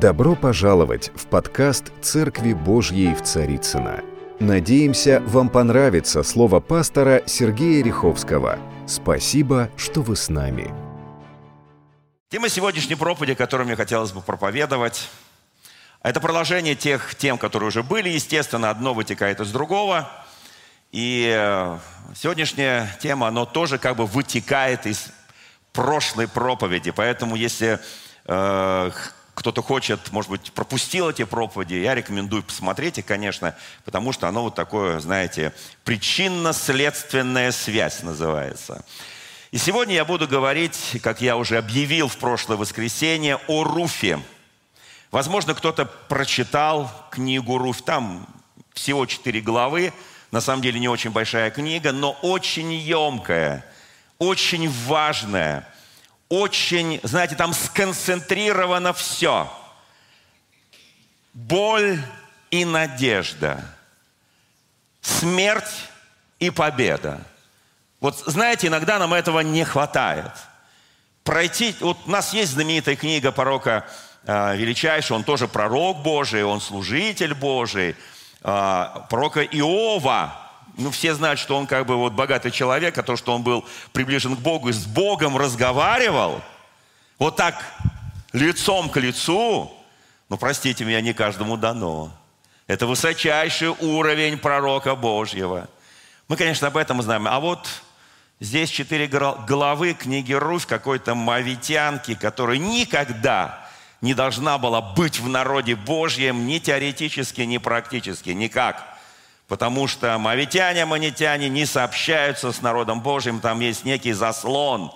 Добро пожаловать в подкаст «Церкви Божьей в Царицына. Надеемся, вам понравится слово пастора Сергея Риховского. Спасибо, что вы с нами. Тема сегодняшней проповеди, которую мне хотелось бы проповедовать, это продолжение тех тем, которые уже были. Естественно, одно вытекает из другого. И э, сегодняшняя тема, она тоже как бы вытекает из прошлой проповеди. Поэтому, если э, кто-то хочет, может быть, пропустил эти проповеди, я рекомендую посмотреть их, конечно, потому что оно вот такое, знаете, причинно-следственная связь называется. И сегодня я буду говорить, как я уже объявил в прошлое воскресенье, о Руфе. Возможно, кто-то прочитал книгу Руф. Там всего четыре главы. На самом деле не очень большая книга, но очень емкая, очень важная – очень, знаете, там сконцентрировано все. Боль и надежда. Смерть и победа. Вот знаете, иногда нам этого не хватает. Пройти, вот у нас есть знаменитая книга пророка э, величайшего, он тоже пророк Божий, он служитель Божий, э, пророка Иова, ну, все знают, что он как бы вот богатый человек, а то, что он был приближен к Богу и с Богом разговаривал, вот так лицом к лицу, ну, простите меня, не каждому дано. Это высочайший уровень пророка Божьего. Мы, конечно, об этом знаем. А вот здесь четыре главы книги Руфь какой-то мавитянки, которая никогда не должна была быть в народе Божьем ни теоретически, ни практически, никак – Потому что мавитяне, манитяне не сообщаются с народом Божьим, там есть некий заслон.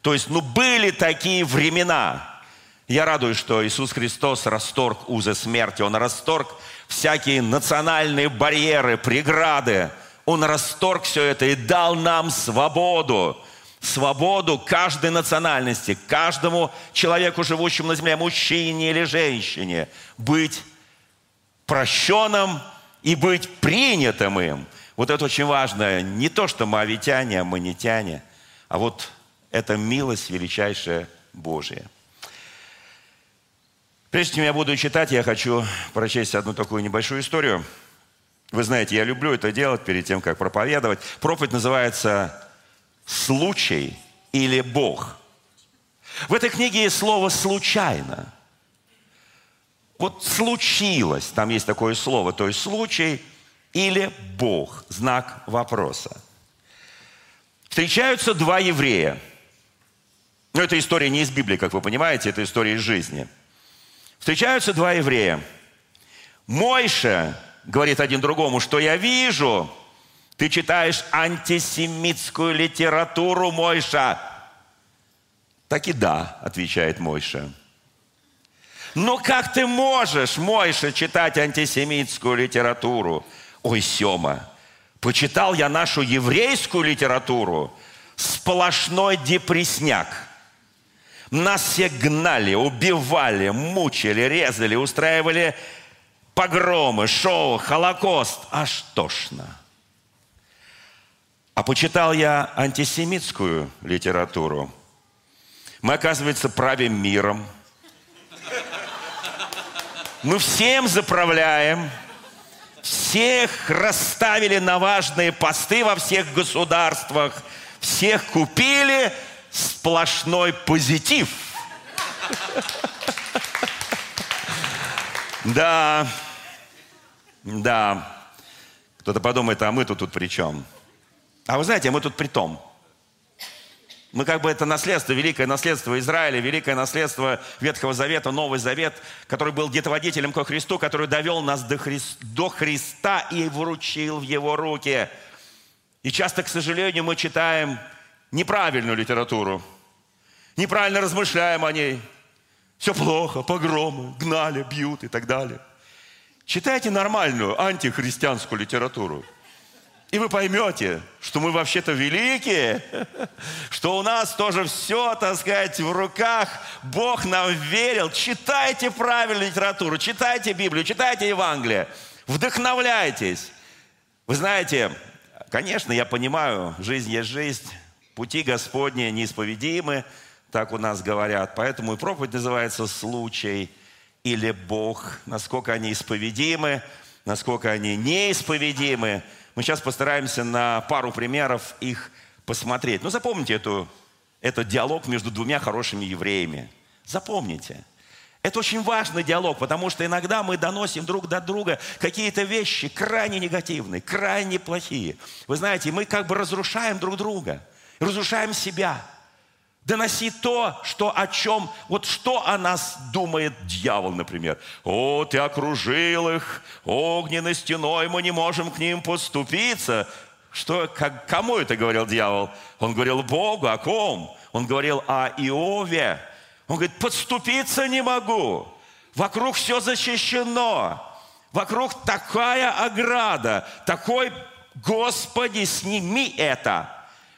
То есть, ну, были такие времена. Я радуюсь, что Иисус Христос расторг узы смерти. Он расторг всякие национальные барьеры, преграды. Он расторг все это и дал нам свободу. Свободу каждой национальности, каждому человеку, живущему на земле, мужчине или женщине, быть прощенным, и быть принятым им. Вот это очень важно. Не то, что мы авитяне, а манитяне, а вот это милость величайшая Божия. Прежде чем я буду читать, я хочу прочесть одну такую небольшую историю. Вы знаете, я люблю это делать перед тем, как проповедовать. Проповедь называется «Случай» или «Бог». В этой книге есть слово «случайно». Вот случилось, там есть такое слово, то есть случай или Бог, знак вопроса. Встречаются два еврея. Но эта история не из Библии, как вы понимаете, это история из жизни. Встречаются два еврея. Мойша говорит один другому, что я вижу, ты читаешь антисемитскую литературу, Мойша. Так и да, отвечает Мойша. Но как ты можешь, Мойша, читать антисемитскую литературу? Ой, Сема, почитал я нашу еврейскую литературу, сплошной депресняк. Нас все гнали, убивали, мучили, резали, устраивали погромы, шоу, Холокост. Аж тошно. А почитал я антисемитскую литературу. Мы, оказывается, правим миром – мы всем заправляем, всех расставили на важные посты во всех государствах, всех купили, сплошной позитив. Да, да. Кто-то подумает, а мы-то тут при чем? А вы знаете, мы тут при том – мы как бы это наследство, великое наследство Израиля, великое наследство Ветхого Завета, Новый Завет, который был где-то водителем ко Христу, который довел нас до, Хри... до Христа и вручил в Его руки. И часто, к сожалению, мы читаем неправильную литературу, неправильно размышляем о ней. Все плохо, погромы, гнали, бьют и так далее. Читайте нормальную антихристианскую литературу – и вы поймете, что мы вообще-то великие, что у нас тоже все, так сказать, в руках. Бог нам верил. Читайте правильную литературу, читайте Библию, читайте Евангелие. Вдохновляйтесь. Вы знаете, конечно, я понимаю, жизнь есть жизнь, пути Господни неисповедимы, так у нас говорят. Поэтому и проповедь называется «Случай» или Бог, насколько они исповедимы, насколько они неисповедимы. Мы сейчас постараемся на пару примеров их посмотреть. Но запомните эту, этот диалог между двумя хорошими евреями. Запомните. Это очень важный диалог, потому что иногда мы доносим друг до друга какие-то вещи крайне негативные, крайне плохие. Вы знаете, мы как бы разрушаем друг друга, разрушаем себя – доносить то, что о чем, вот что о нас думает дьявол, например. О, ты окружил их огненной стеной, мы не можем к ним поступиться. Что, как, кому это говорил дьявол? Он говорил Богу, о ком? Он говорил о Иове. Он говорит, подступиться не могу. Вокруг все защищено. Вокруг такая ограда, такой, Господи, сними это.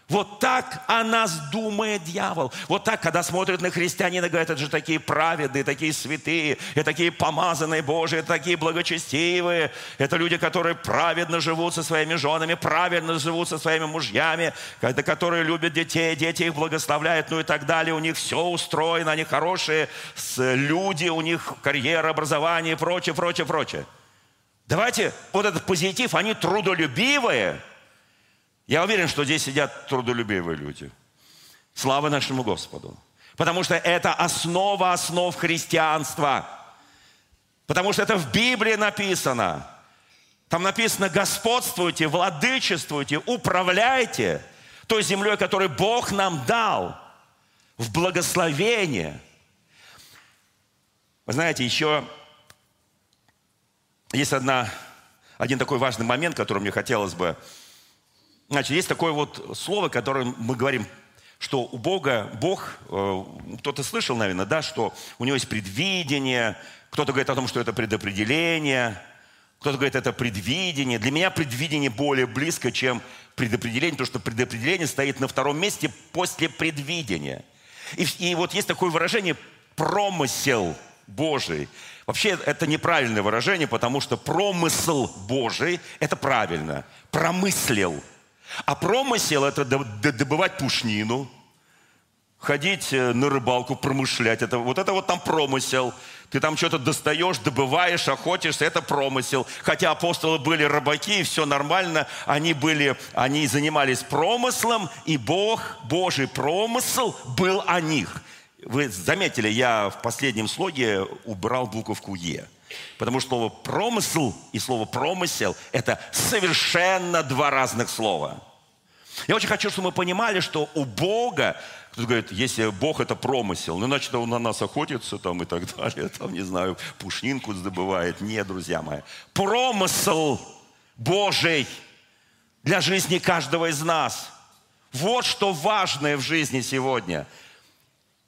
Вот так о нас думает дьявол. Вот так, когда смотрят на христианина, говорят, это же такие праведные, такие святые, это такие помазанные Божии, это такие благочестивые. Это люди, которые праведно живут со своими женами, праведно живут со своими мужьями, это которые любят детей, дети их благословляют, ну и так далее. У них все устроено, они хорошие люди, у них карьера, образование и прочее, прочее, прочее. Давайте вот этот позитив, они трудолюбивые – я уверен, что здесь сидят трудолюбивые люди. Слава нашему Господу. Потому что это основа основ христианства. Потому что это в Библии написано. Там написано, господствуйте, владычествуйте, управляйте той землей, которую Бог нам дал в благословение. Вы знаете, еще есть одна, один такой важный момент, который мне хотелось бы Значит, есть такое вот слово, которое мы говорим, что у Бога, Бог, э, кто-то слышал, наверное, да, что у него есть предвидение, кто-то говорит о том, что это предопределение, кто-то говорит, это предвидение. Для меня предвидение более близко, чем предопределение, потому что предопределение стоит на втором месте после предвидения. И, и вот есть такое выражение «промысел Божий». Вообще это неправильное выражение, потому что промысл Божий – это правильно. Промыслил – а промысел – это добывать пушнину, ходить э, на рыбалку, промышлять. Это, вот это вот там промысел. Ты там что-то достаешь, добываешь, охотишься, это промысел. Хотя апостолы были рыбаки, и все нормально, они, были, они занимались промыслом, и Бог, Божий промысел был о них. Вы заметили, я в последнем слоге убрал буковку «Е». Потому что слово «промысл» и слово «промысел» – это совершенно два разных слова. Я очень хочу, чтобы мы понимали, что у Бога, кто говорит, если Бог – это промысел, ну, значит, он на нас охотится там и так далее, там, не знаю, пушнинку добывает. Нет, друзья мои. Промысел Божий для жизни каждого из нас. Вот что важное в жизни сегодня.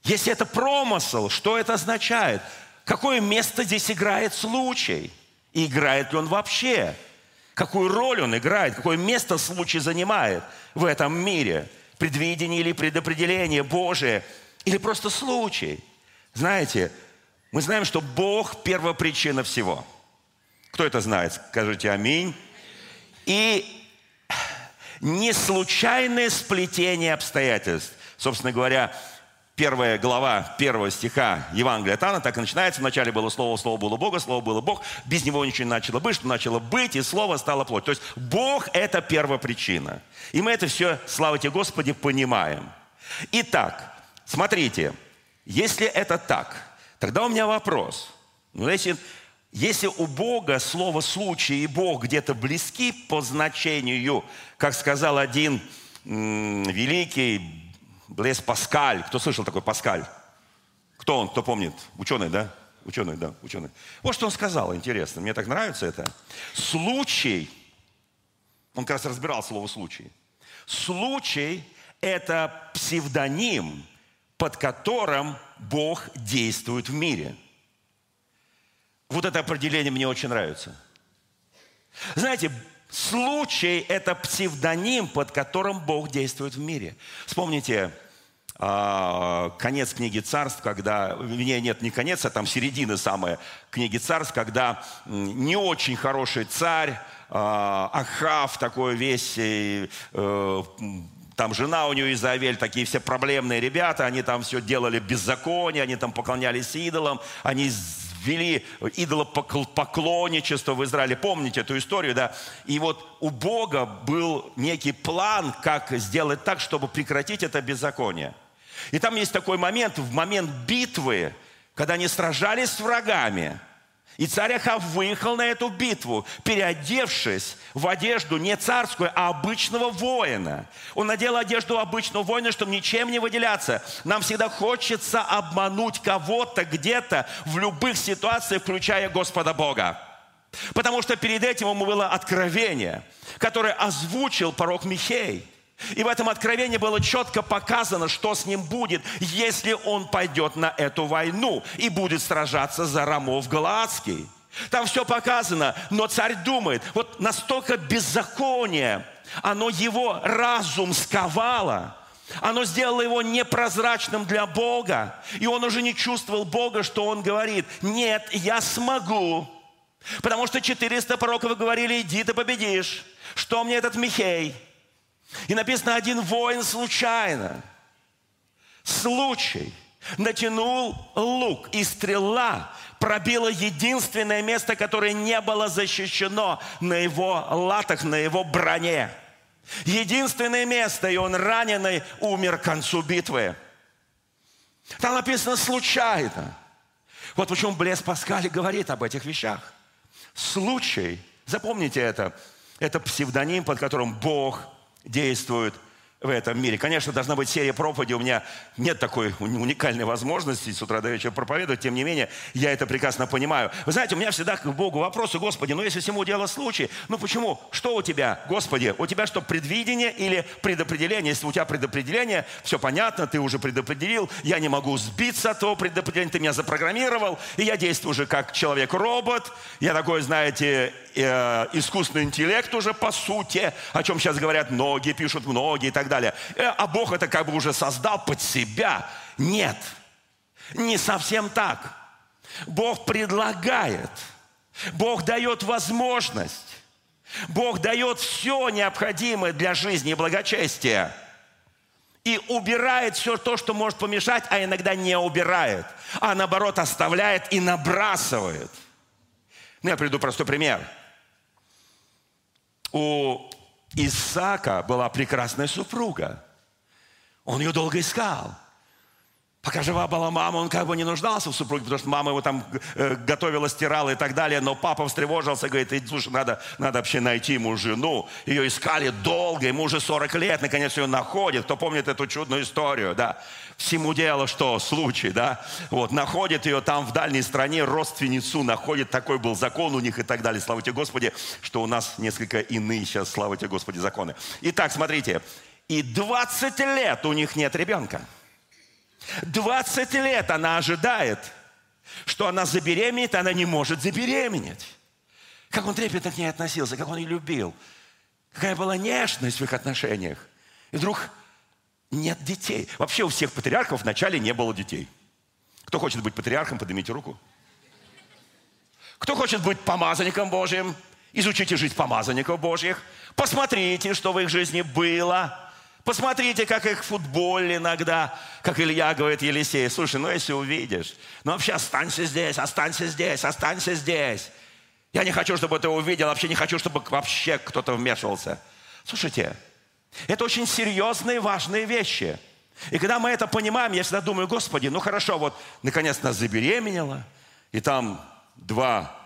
Если это промысел, что это означает? Какое место здесь играет случай? И играет ли он вообще? Какую роль он играет? Какое место случай занимает в этом мире? Предвидение или предопределение Божие? Или просто случай? Знаете, мы знаем, что Бог – первопричина всего. Кто это знает? Скажите аминь. И не случайное сплетение обстоятельств. Собственно говоря, первая глава первого стиха Евангелия от Анна так и начинается. Вначале было Слово, Слово было Бога, Слово было Бог. Без Него ничего не начало быть, что начало быть, и Слово стало плоть. То есть Бог – это первопричина. И мы это все, слава тебе, Господи, понимаем. Итак, смотрите, если это так, тогда у меня вопрос. Ну, если, если у Бога слово «случай» и Бог где-то близки по значению, как сказал один великий Блес Паскаль. Кто слышал такой Паскаль? Кто он, кто помнит? Ученый, да? Ученый, да, ученый. Вот что он сказал, интересно, мне так нравится это. Случай, он как раз разбирал слово случай. Случай – это псевдоним, под которым Бог действует в мире. Вот это определение мне очень нравится. Знаете, Случай – это псевдоним, под которым Бог действует в мире. Вспомните конец книги царств, когда, не, нет, не конец, а там середина самая книги царств, когда не очень хороший царь, а, Ахав такой весь, э, там жена у него Изавель, такие все проблемные ребята, они там все делали беззаконие, они там поклонялись идолам, они ввели идолопоклонничество в Израиле. Помните эту историю, да? И вот у Бога был некий план, как сделать так, чтобы прекратить это беззаконие. И там есть такой момент, в момент битвы, когда они сражались с врагами – и царь Ахав выехал на эту битву, переодевшись в одежду не царскую, а обычного воина. Он надел одежду обычного воина, чтобы ничем не выделяться. Нам всегда хочется обмануть кого-то где-то в любых ситуациях, включая Господа Бога. Потому что перед этим ему было откровение, которое озвучил порог Михей – и в этом откровении было четко показано, что с ним будет, если он пойдет на эту войну и будет сражаться за Рамов Галаадский. Там все показано, но царь думает, вот настолько беззаконие, оно его разум сковало, оно сделало его непрозрачным для Бога. И он уже не чувствовал Бога, что он говорит, нет, я смогу. Потому что 400 пророков говорили, иди ты победишь. Что мне этот Михей? И написано, один воин случайно, случай, натянул лук, и стрела пробила единственное место, которое не было защищено на его латах, на его броне. Единственное место, и он раненый умер к концу битвы. Там написано случайно. Вот почему Блес Паскаль говорит об этих вещах. Случай, запомните это, это псевдоним, под которым Бог действует в этом мире. Конечно, должна быть серия проповедей. У меня нет такой уникальной возможности с утра до вечера проповедовать. Тем не менее, я это прекрасно понимаю. Вы знаете, у меня всегда к Богу вопросы, Господи, ну если всему дело случай, ну почему? Что у тебя, Господи? У тебя что, предвидение или предопределение? Если у тебя предопределение, все понятно, ты уже предопределил, я не могу сбиться от того предопределения, ты меня запрограммировал, и я действую уже как человек-робот. Я такой, знаете, э, искусственный интеллект уже по сути, о чем сейчас говорят многие, пишут многие и так далее. Э, а Бог это как бы уже создал под себя. Нет, не совсем так. Бог предлагает, Бог дает возможность, Бог дает все необходимое для жизни и благочестия. И убирает все то, что может помешать, а иногда не убирает, а наоборот оставляет и набрасывает. Ну, я приведу простой пример. У Исаака была прекрасная супруга. Он ее долго искал. Пока жива была мама, он как бы не нуждался в супруге, потому что мама его там э, готовила, стирала и так далее. Но папа встревожился, говорит, слушай, надо, надо вообще найти ему жену. Ее искали долго, ему уже 40 лет, наконец ее находит. Кто помнит эту чудную историю, да? Всему дело, что случай, да? Вот, находит ее там в дальней стране, родственницу находит, такой был закон у них и так далее. Слава тебе, Господи, что у нас несколько иные сейчас, слава тебе, Господи, законы. Итак, смотрите, и 20 лет у них нет ребенка. 20 лет она ожидает, что она забеременеет, она не может забеременеть. Как он трепетно к ней относился, как он ее любил. Какая была нежность в их отношениях. И вдруг нет детей. Вообще у всех патриархов вначале не было детей. Кто хочет быть патриархом, поднимите руку. Кто хочет быть помазанником Божьим? Изучите жизнь помазанников Божьих. Посмотрите, что в их жизни было. Посмотрите, как их футбол иногда, как Илья говорит Елисей, слушай, ну если увидишь, ну вообще останься здесь, останься здесь, останься здесь. Я не хочу, чтобы ты увидел, вообще не хочу, чтобы вообще кто-то вмешивался. Слушайте, это очень серьезные, важные вещи. И когда мы это понимаем, я всегда думаю, Господи, ну хорошо, вот наконец нас забеременела, и там два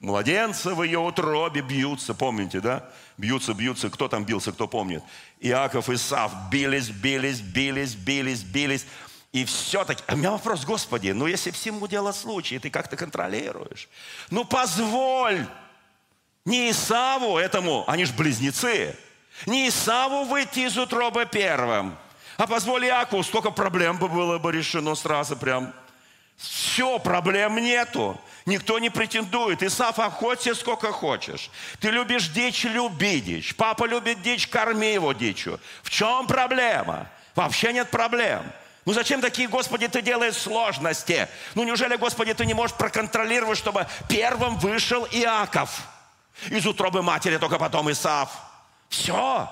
Младенцы в ее утробе бьются, помните, да? Бьются, бьются. Кто там бился, кто помнит? Иаков и Сав бились, бились, бились, бились, бились. И все-таки, а у меня вопрос, Господи, ну если всему дело случай, ты как-то контролируешь. Ну позволь не Исаву этому, они же близнецы, не Исаву выйти из утробы первым, а позволь Иакову, столько проблем бы было бы решено сразу прям. Все, проблем нету. Никто не претендует. Исаф, охоться сколько хочешь. Ты любишь дичь, люби дичь. Папа любит дичь, корми его дичью. В чем проблема? Вообще нет проблем. Ну зачем такие, Господи, ты делаешь сложности? Ну неужели, Господи, ты не можешь проконтролировать, чтобы первым вышел Иаков из утробы матери, только потом Исаф? Все.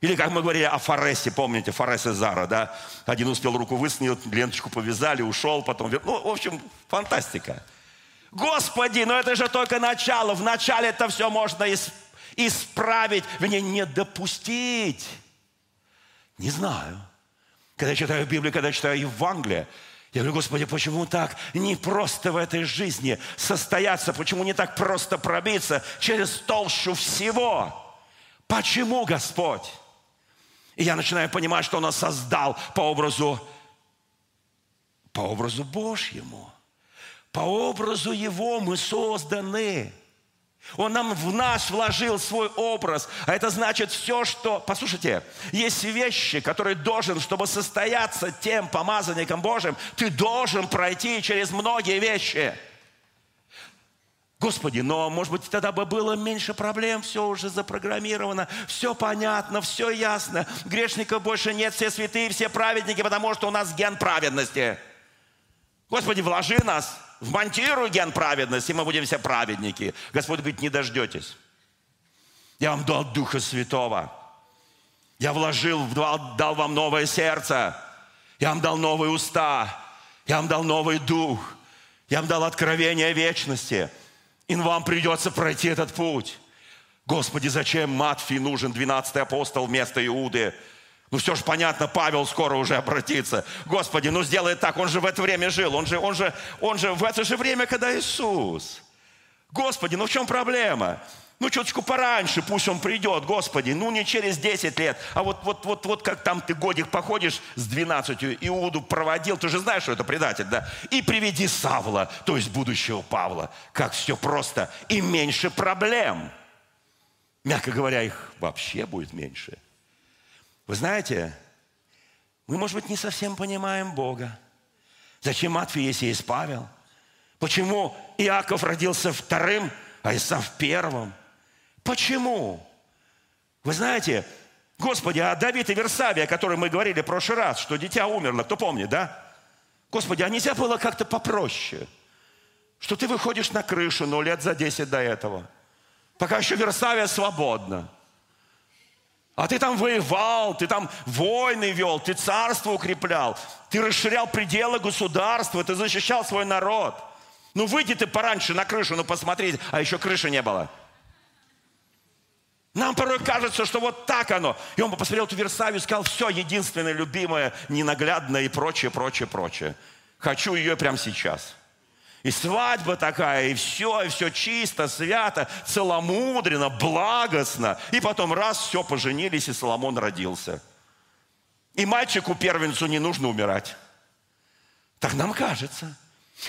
Или, как мы говорили о Форесте, помните, Форес Зара, да? Один успел руку высунуть, ленточку повязали, ушел, потом... Ну, в общем, фантастика. Господи, но это же только начало. В начале это все можно исправить, вернее, не допустить. Не знаю. Когда я читаю Библию, когда я читаю Евангелие, я говорю, Господи, почему так не просто в этой жизни состояться, почему не так просто пробиться через толщу всего? Почему, Господь? И я начинаю понимать, что Он нас создал по образу, по образу Божьему. По образу Его мы созданы. Он нам в нас вложил свой образ. А это значит все, что... Послушайте, есть вещи, которые должен, чтобы состояться тем помазанником Божьим, ты должен пройти через многие вещи. Господи, но, может быть, тогда бы было меньше проблем, все уже запрограммировано, все понятно, все ясно. Грешников больше нет, все святые, все праведники, потому что у нас ген праведности. Господи, вложи нас, вмонтируй ген праведности, и мы будем все праведники. Господь говорит, не дождетесь. Я вам дал Духа Святого. Я вложил, дал, вам новое сердце. Я вам дал новые уста. Я вам дал новый дух. Я вам дал откровение вечности. И вам придется пройти этот путь. Господи, зачем Матфий нужен, 12-й апостол вместо Иуды? Ну все же понятно, Павел скоро уже обратится. Господи, ну сделай так, он же в это время жил, он же, он же, он же в это же время, когда Иисус. Господи, ну в чем проблема? Ну, чуточку пораньше, пусть он придет, Господи, ну не через 10 лет, а вот, вот, вот, вот как там ты годик походишь с 12, Иуду проводил, ты же знаешь, что это предатель, да? И приведи Савла, то есть будущего Павла. Как все просто и меньше проблем. Мягко говоря, их вообще будет меньше – вы знаете, мы, может быть, не совсем понимаем Бога. Зачем Матфей, если есть Павел? Почему Иаков родился вторым, а Исав первым? Почему? Вы знаете, Господи, а Давид и Версавия, о которых мы говорили в прошлый раз, что дитя умерло, кто помнит, да? Господи, а нельзя было как-то попроще? Что ты выходишь на крышу, ну, лет за 10 до этого. Пока еще Версавия свободна. А ты там воевал, ты там войны вел, ты царство укреплял, ты расширял пределы государства, ты защищал свой народ. Ну выйди ты пораньше на крышу, ну посмотри, а еще крыши не было. Нам порой кажется, что вот так оно. И он посмотрел эту Версавию и сказал, все, единственное, любимое, ненаглядное и прочее, прочее, прочее. Хочу ее прямо сейчас. И свадьба такая, и все, и все чисто, свято, целомудренно, благостно. И потом раз, все, поженились, и Соломон родился. И мальчику первенцу не нужно умирать. Так нам кажется.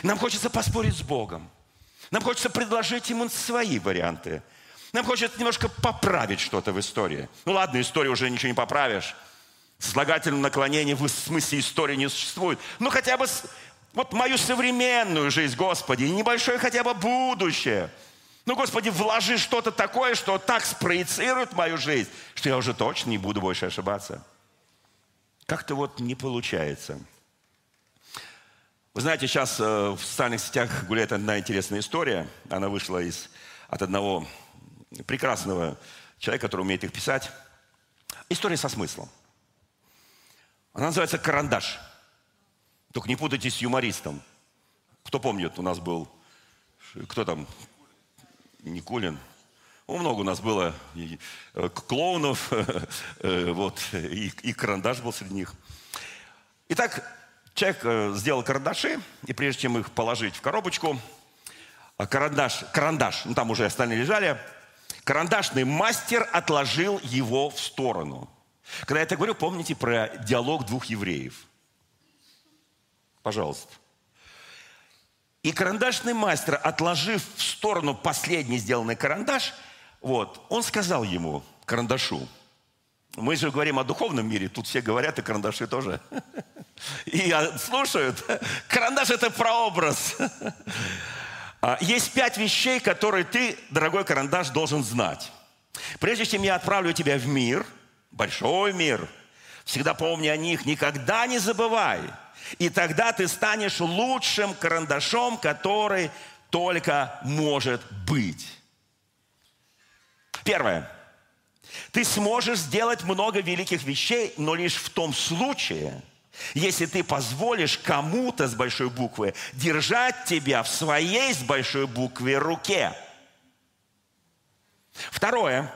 Нам хочется поспорить с Богом. Нам хочется предложить ему свои варианты. Нам хочется немножко поправить что-то в истории. Ну ладно, историю уже ничего не поправишь. Слагательном наклонении в смысле истории не существует. Ну хотя бы вот мою современную жизнь, Господи, и небольшое хотя бы будущее. Ну, Господи, вложи что-то такое, что так спроецирует мою жизнь, что я уже точно не буду больше ошибаться. Как-то вот не получается. Вы знаете, сейчас э, в социальных сетях гуляет одна интересная история. Она вышла из, от одного прекрасного человека, который умеет их писать. История со смыслом. Она называется «Карандаш». Только не путайте с юмористом. Кто помнит, у нас был, кто там, Никулин. Ну, много у нас было и, э, клоунов, э, вот, и, и карандаш был среди них. Итак, человек э, сделал карандаши, и прежде чем их положить в коробочку, а карандаш, карандаш, ну там уже остальные лежали, карандашный мастер отложил его в сторону. Когда я это говорю, помните про диалог двух евреев – Пожалуйста. И карандашный мастер, отложив в сторону последний сделанный карандаш, вот, он сказал ему, карандашу, мы же говорим о духовном мире, тут все говорят, и карандаши тоже. И слушают. Карандаш – это прообраз. А, есть пять вещей, которые ты, дорогой карандаш, должен знать. Прежде чем я отправлю тебя в мир, большой мир, всегда помни о них, никогда не забывай – и тогда ты станешь лучшим карандашом, который только может быть. Первое. Ты сможешь сделать много великих вещей, но лишь в том случае, если ты позволишь кому-то с большой буквы держать тебя в своей с большой буквы руке. Второе.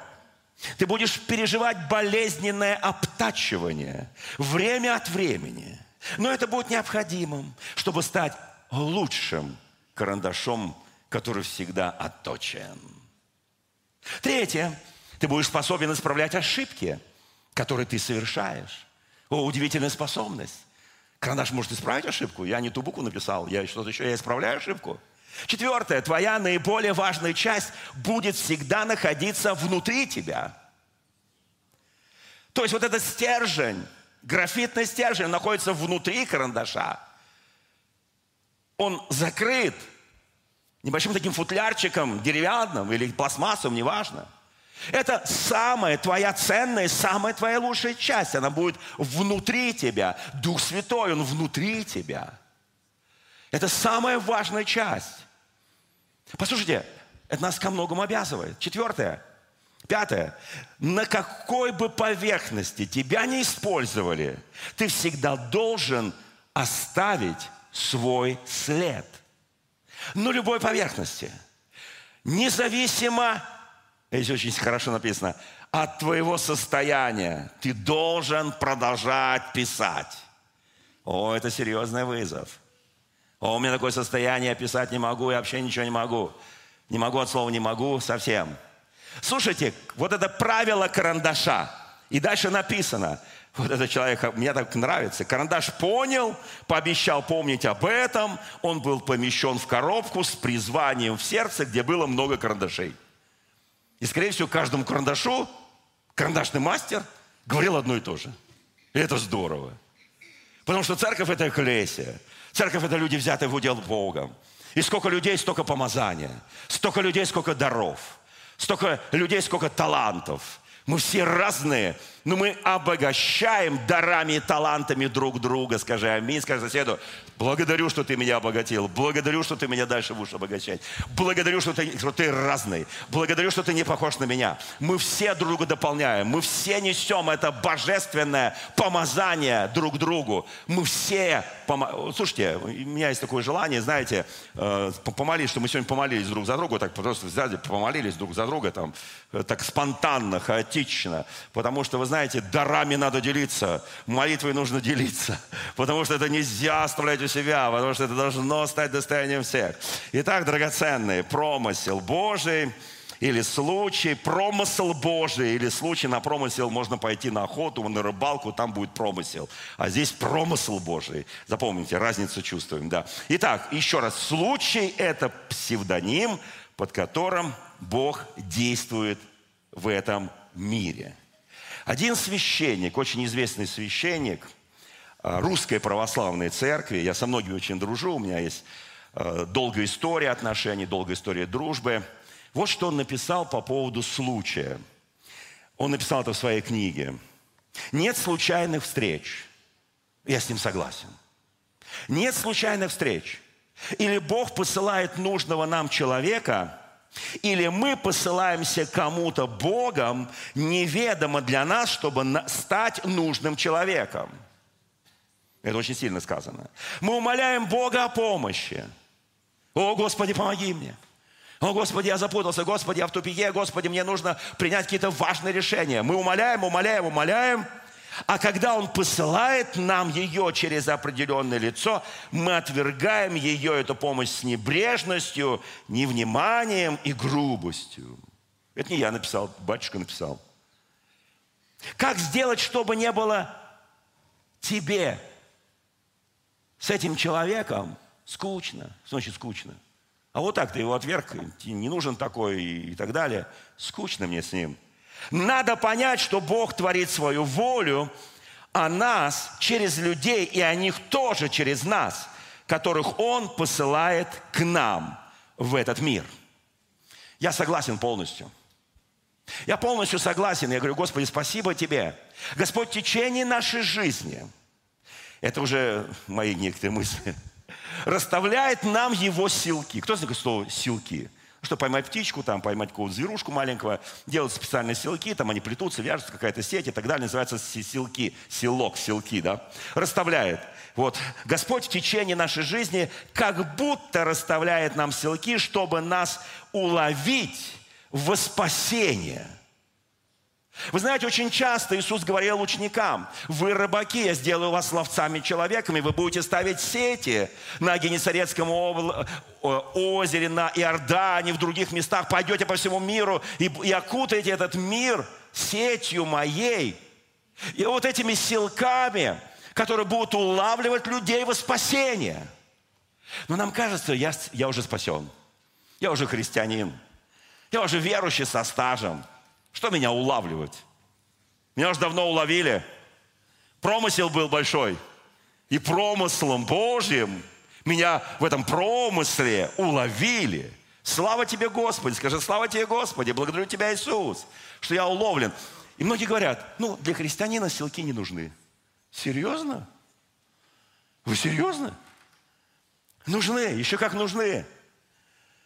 Ты будешь переживать болезненное обтачивание время от времени. Но это будет необходимым, чтобы стать лучшим карандашом, который всегда отточен. Третье. Ты будешь способен исправлять ошибки, которые ты совершаешь. О, удивительная способность. Карандаш может исправить ошибку. Я не ту букву написал, я что-то еще, я исправляю ошибку. Четвертое. Твоя наиболее важная часть будет всегда находиться внутри тебя. То есть вот этот стержень, графитный стержень находится внутри карандаша. Он закрыт небольшим таким футлярчиком деревянным или пластмассовым, неважно. Это самая твоя ценная, самая твоя лучшая часть. Она будет внутри тебя. Дух Святой, Он внутри тебя. Это самая важная часть. Послушайте, это нас ко многому обязывает. Четвертое. Пятое. На какой бы поверхности тебя не использовали, ты всегда должен оставить свой след. На любой поверхности. Независимо Здесь очень хорошо написано. От твоего состояния ты должен продолжать писать. О, это серьезный вызов. О, у меня такое состояние, я писать не могу, я вообще ничего не могу. Не могу от слова не могу совсем. Слушайте, вот это правило карандаша. И дальше написано, вот этот человек, мне так нравится. Карандаш понял, пообещал помнить об этом. Он был помещен в коробку с призванием в сердце, где было много карандашей. И, скорее всего, каждому карандашу карандашный мастер говорил одно и то же. И это здорово. Потому что церковь – это экклесия. Церковь – это люди, взятые в удел Богом. И сколько людей, столько помазания. Столько людей, сколько даров. Столько людей, сколько талантов. Мы все разные, но мы обогащаем дарами и талантами друг друга. Скажи аминь, скажи соседу, благодарю, что ты меня обогатил. Благодарю, что ты меня дальше будешь обогащать. Благодарю, что ты, что ты разный. Благодарю, что ты не похож на меня. Мы все друг друга дополняем. Мы все несем это божественное помазание друг другу. Мы все... Пом... Слушайте, у меня есть такое желание, знаете, э, помолиться, что мы сегодня помолились друг за друга, так просто взяли, помолились друг за друга, там, э, так спонтанно, хаотично. Потому что, вы знаете, дарами надо делиться, молитвой нужно делиться, потому что это нельзя оставлять у себя, потому что это должно стать достоянием всех. Итак, драгоценный промысел Божий или случай, промысел Божий, или случай на промысел можно пойти на охоту, на рыбалку, там будет промысел. А здесь промысел Божий. Запомните, разницу чувствуем, да. Итак, еще раз, случай – это псевдоним, под которым Бог действует в этом мире – один священник, очень известный священник а, русской православной церкви, я со многими очень дружу, у меня есть а, долгая история отношений, долгая история дружбы. Вот что он написал по поводу случая. Он написал это в своей книге. Нет случайных встреч. Я с ним согласен. Нет случайных встреч. Или Бог посылает нужного нам человека – или мы посылаемся кому-то Богом, неведомо для нас, чтобы стать нужным человеком. Это очень сильно сказано. Мы умоляем Бога о помощи. О, Господи, помоги мне. О, Господи, я запутался. Господи, я в тупике. Господи, мне нужно принять какие-то важные решения. Мы умоляем, умоляем, умоляем – а когда Он посылает нам ее через определенное лицо, мы отвергаем ее, эту помощь, с небрежностью, невниманием и грубостью. Это не я написал, батюшка написал. Как сделать, чтобы не было тебе с этим человеком скучно? Значит, скучно. А вот так ты его отверг, не нужен такой и так далее. Скучно мне с ним. Надо понять, что Бог творит свою волю, а нас через людей, и о них тоже через нас, которых Он посылает к нам в этот мир. Я согласен полностью. Я полностью согласен. Я говорю, Господи, спасибо Тебе. Господь, в течение нашей жизни, это уже мои некоторые мысли, расставляет нам Его силки. Кто знает слово «силки»? Чтобы поймать птичку, там, поймать какую-то зверушку маленького, делают специальные селки, там они плетутся, вяжутся, какая-то сеть и так далее, называется селки, селок, селки, да, расставляет. Вот, Господь в течение нашей жизни как будто расставляет нам селки, чтобы нас уловить во спасение – вы знаете, очень часто Иисус говорил ученикам, вы рыбаки, я сделаю вас ловцами человеками, вы будете ставить сети на Генесарецком озере, на Иордане, в других местах, пойдете по всему миру и, и окутаете этот мир сетью моей. И вот этими силками, которые будут улавливать людей во спасение. Но нам кажется, я, я уже спасен, я уже христианин, я уже верующий со стажем – что меня улавливать? Меня уже давно уловили. Промысел был большой. И промыслом Божьим меня в этом промысле уловили. Слава тебе, Господи. Скажи, слава тебе, Господи. Благодарю тебя, Иисус, что я уловлен. И многие говорят, ну, для христианина селки не нужны. Серьезно? Вы серьезно? Нужны, еще как нужны.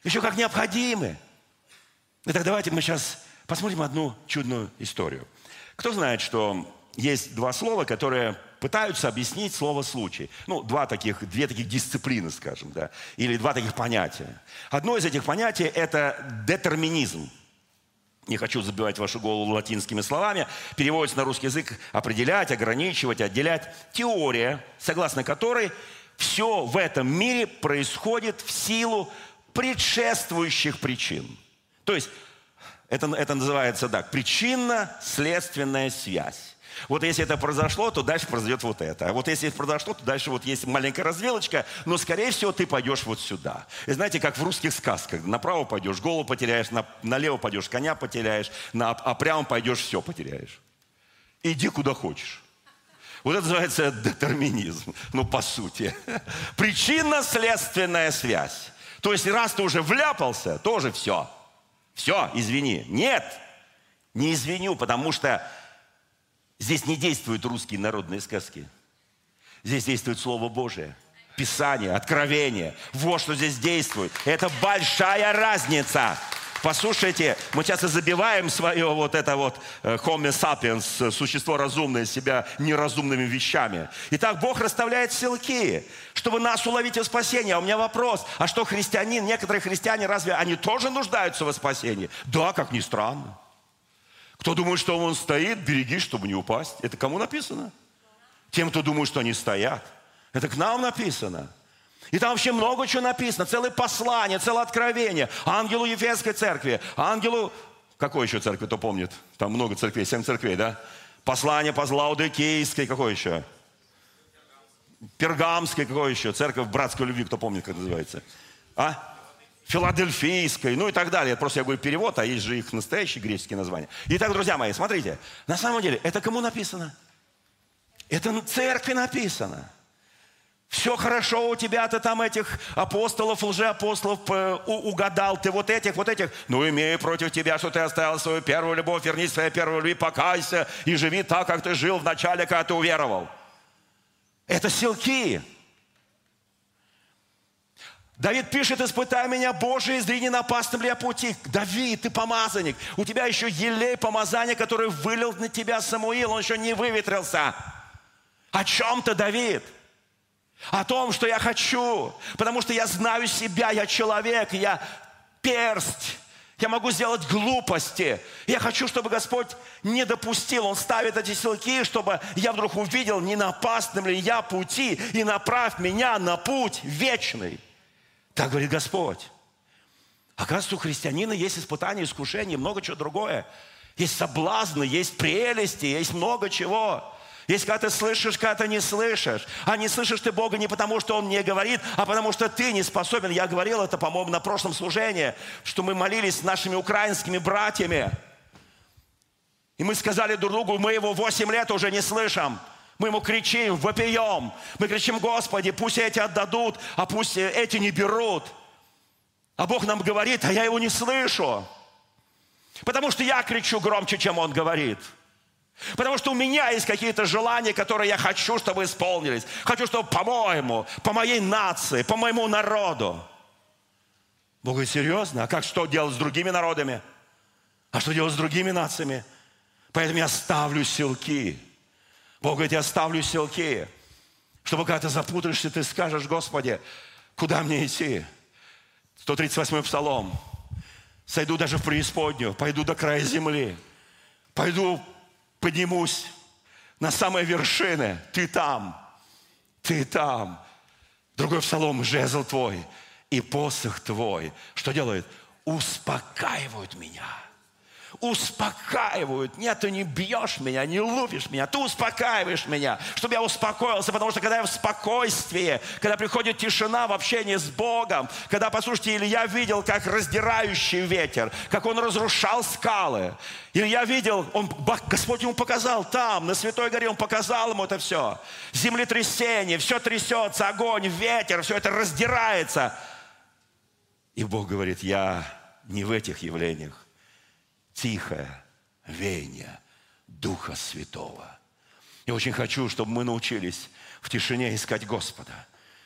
Еще как необходимы. Итак, давайте мы сейчас Посмотрим одну чудную историю. Кто знает, что есть два слова, которые пытаются объяснить слово «случай». Ну, два таких, две таких дисциплины, скажем, да, или два таких понятия. Одно из этих понятий – это детерминизм. Не хочу забивать вашу голову латинскими словами. Переводится на русский язык определять, ограничивать, отделять. Теория, согласно которой все в этом мире происходит в силу предшествующих причин. То есть это, это называется так, причинно-следственная связь. Вот если это произошло, то дальше произойдет вот это. А вот если это произошло, то дальше вот есть маленькая развилочка, но, скорее всего, ты пойдешь вот сюда. И знаете, как в русских сказках. Направо пойдешь, голову потеряешь, на, налево пойдешь, коня потеряешь, на, а прямо пойдешь, все потеряешь. Иди куда хочешь. Вот это называется детерминизм. Ну, по сути. Причинно-следственная связь. То есть, раз ты уже вляпался, тоже все. Все, извини. Нет, не извиню, потому что здесь не действуют русские народные сказки. Здесь действует Слово Божие. Писание, откровение. Вот что здесь действует. Это большая разница. Послушайте, мы часто забиваем свое вот это вот э, Homo sapiens, существо разумное, себя неразумными вещами. Итак, Бог расставляет селки, чтобы нас уловить во спасение. А у меня вопрос, а что христианин, некоторые христиане, разве они тоже нуждаются во спасении? Да, как ни странно. Кто думает, что он стоит, береги, чтобы не упасть. Это кому написано? Тем, кто думает, что они стоят. Это к нам написано. И там вообще много чего написано. Целое послание, целое откровение. Ангелу Ефесской церкви, ангелу... Какой еще церкви, кто помнит? Там много церквей, семь церквей, да? Послание по Лаудикейской, какой еще? Пергамской, какой еще? Церковь братской любви, кто помнит, как называется? А? Филадельфийской, ну и так далее. Просто я говорю перевод, а есть же их настоящие греческие названия. Итак, друзья мои, смотрите. На самом деле, это кому написано? Это церкви написано. Все хорошо у тебя, ты там этих апостолов, лжеапостолов э, угадал, ты вот этих, вот этих. Ну, имею против тебя, что ты оставил свою первую любовь, вернись своей первой любви, покайся и живи так, как ты жил в начале, когда ты уверовал. Это силки. Давид пишет, испытай меня, Боже, издрини на опасном ли я пути. Давид, ты помазанник. У тебя еще елей помазания, который вылил на тебя Самуил, он еще не выветрился. О чем ты, Давид? О том, что я хочу. Потому что я знаю себя, я человек, я перст. Я могу сделать глупости. Я хочу, чтобы Господь не допустил. Он ставит эти силки, чтобы я вдруг увидел, не на опасном ли я пути, и направь меня на путь вечный. Так говорит Господь. Оказывается, у христианина есть испытания, искушения, много чего другое. Есть соблазны, есть прелести, есть много чего. Есть когда ты слышишь, когда ты не слышишь. А не слышишь ты Бога не потому, что Он не говорит, а потому что ты не способен. Я говорил это, по-моему, на прошлом служении, что мы молились с нашими украинскими братьями. И мы сказали друг другу, мы его 8 лет уже не слышим. Мы ему кричим, вопием. Мы кричим, Господи, пусть эти отдадут, а пусть эти не берут. А Бог нам говорит, а я его не слышу. Потому что я кричу громче, чем он говорит. Потому что у меня есть какие-то желания, которые я хочу, чтобы исполнились. Хочу, чтобы по-моему, по моей нации, по моему народу. Бог говорит, серьезно? А как что делать с другими народами? А что делать с другими нациями? Поэтому я ставлю селки. Бог говорит, я ставлю селки. Чтобы когда ты запутаешься, ты скажешь, Господи, куда мне идти? 138-й псалом. Сойду даже в преисподнюю, пойду до края земли. Пойду, поднимусь на самые вершины. Ты там, ты там. Другой псалом, жезл твой и посох твой. Что делает? Успокаивают меня успокаивают. Нет, ты не бьешь меня, не лупишь меня, ты успокаиваешь меня, чтобы я успокоился, потому что когда я в спокойствии, когда приходит тишина в общении с Богом, когда, послушайте, Илья видел, как раздирающий ветер, как он разрушал скалы. Илья видел, он, Господь ему показал там, на Святой горе, он показал ему это все. Землетрясение, все трясется, огонь, ветер, все это раздирается. И Бог говорит, я не в этих явлениях, тихое веяние Духа Святого. Я очень хочу, чтобы мы научились в тишине искать Господа.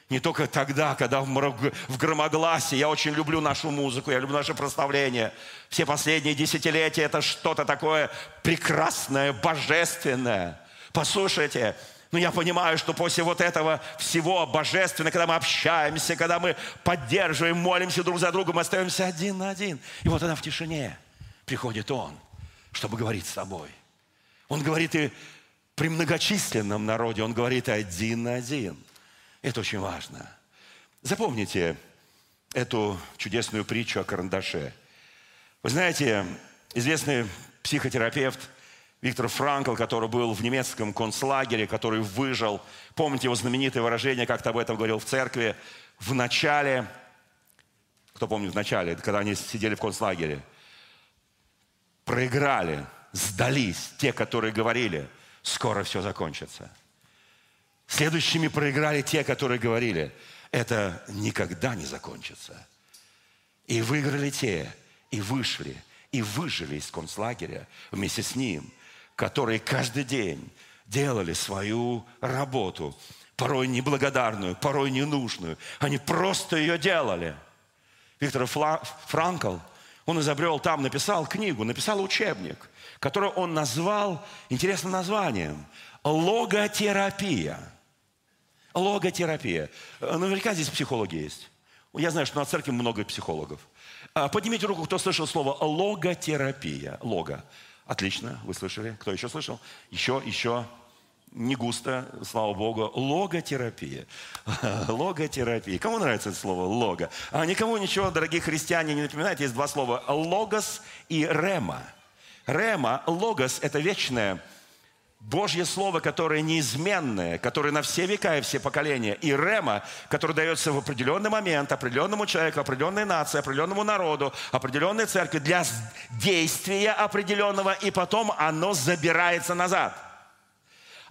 Не только тогда, когда в громогласии. Я очень люблю нашу музыку, я люблю наше прославление. Все последние десятилетия это что-то такое прекрасное, божественное. Послушайте, но я понимаю, что после вот этого всего божественного, когда мы общаемся, когда мы поддерживаем, молимся друг за другом, остаемся один на один. И вот она в тишине – приходит Он, чтобы говорить с тобой. Он говорит и при многочисленном народе, Он говорит один на один. Это очень важно. Запомните эту чудесную притчу о карандаше. Вы знаете, известный психотерапевт Виктор Франкл, который был в немецком концлагере, который выжил. Помните его знаменитое выражение, как-то об этом говорил в церкви, в начале, кто помнит в начале, когда они сидели в концлагере – проиграли, сдались те, которые говорили, скоро все закончится. Следующими проиграли те, которые говорили, это никогда не закончится. И выиграли те, и вышли, и выжили из концлагеря вместе с ним, которые каждый день делали свою работу, порой неблагодарную, порой ненужную. Они просто ее делали. Виктор Франкл – он изобрел там, написал книгу, написал учебник, который он назвал интересным названием «Логотерапия». Логотерапия. Наверняка здесь психологи есть. Я знаю, что на церкви много психологов. А, поднимите руку, кто слышал слово логотерапия. Лого. Отлично, вы слышали. Кто еще слышал? Еще, еще не густо, слава богу, логотерапия. Логотерапия. Кому нравится это слово лого? А никому ничего, дорогие христиане, не напоминает. Есть два слова. Логос и рема. Рема, логос – это вечное Божье Слово, которое неизменное, которое на все века и все поколения. И рема, который дается в определенный момент определенному человеку, определенной нации, определенному народу, определенной церкви для действия определенного, и потом оно забирается назад –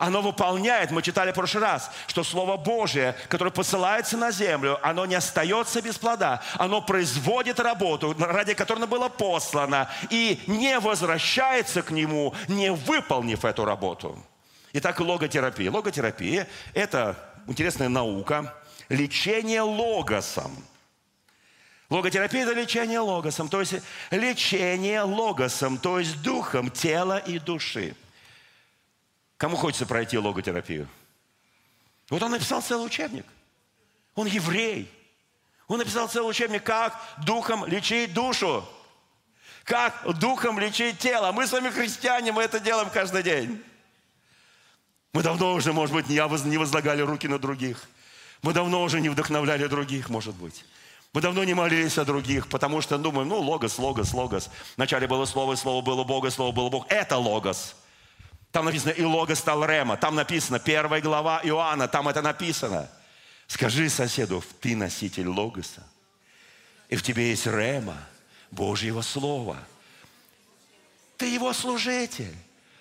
оно выполняет, мы читали в прошлый раз, что Слово Божие, которое посылается на землю, оно не остается без плода. Оно производит работу, ради которой оно было послано, и не возвращается к нему, не выполнив эту работу. Итак, логотерапия. Логотерапия – это интересная наука, лечение логосом. Логотерапия – это лечение логосом, то есть лечение логосом, то есть духом тела и души. Кому хочется пройти логотерапию? Вот он написал целый учебник. Он еврей. Он написал целый учебник, как духом лечить душу. Как духом лечить тело. Мы с вами христиане, мы это делаем каждый день. Мы давно уже, может быть, не возлагали руки на других. Мы давно уже не вдохновляли других, может быть. Мы давно не молились о других, потому что думаем, ну, логос, логос, логос. Вначале было слово, слово было Бога, слово было Бог. Это логос. Там написано «И лого стал Рема». Там написано, первая глава Иоанна, там это написано. Скажи соседу, ты носитель логоса. И в тебе есть Рема, Божьего Слова. Ты его служитель.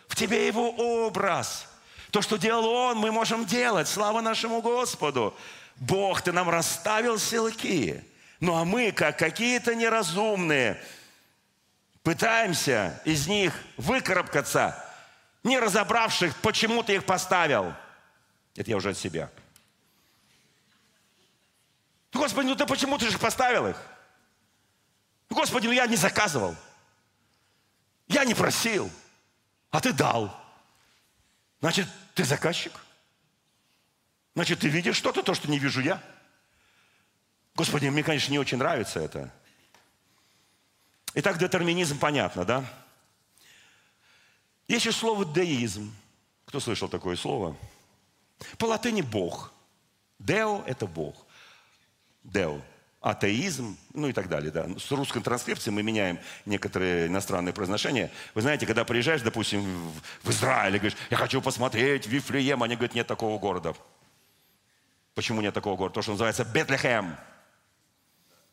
В тебе его образ. То, что делал он, мы можем делать. Слава нашему Господу. Бог, ты нам расставил селки. Ну а мы, как какие-то неразумные, пытаемся из них выкарабкаться – не разобравших, почему ты их поставил. Это я уже от себя. Господи, ну ты почему ты же поставил их? Господи, ну я не заказывал. Я не просил, а ты дал. Значит, ты заказчик. Значит, ты видишь что-то, то, что не вижу я. Господи, мне, конечно, не очень нравится это. Итак, детерминизм понятно, да? Есть еще слово деизм. Кто слышал такое слово? По латыни Бог. Део – это Бог. Део. Атеизм, ну и так далее. Да. С русской транскрипцией мы меняем некоторые иностранные произношения. Вы знаете, когда приезжаешь, допустим, в Израиль, и говоришь, я хочу посмотреть Вифлеем, они говорят, нет такого города. Почему нет такого города? Потому что называется Бетлехем.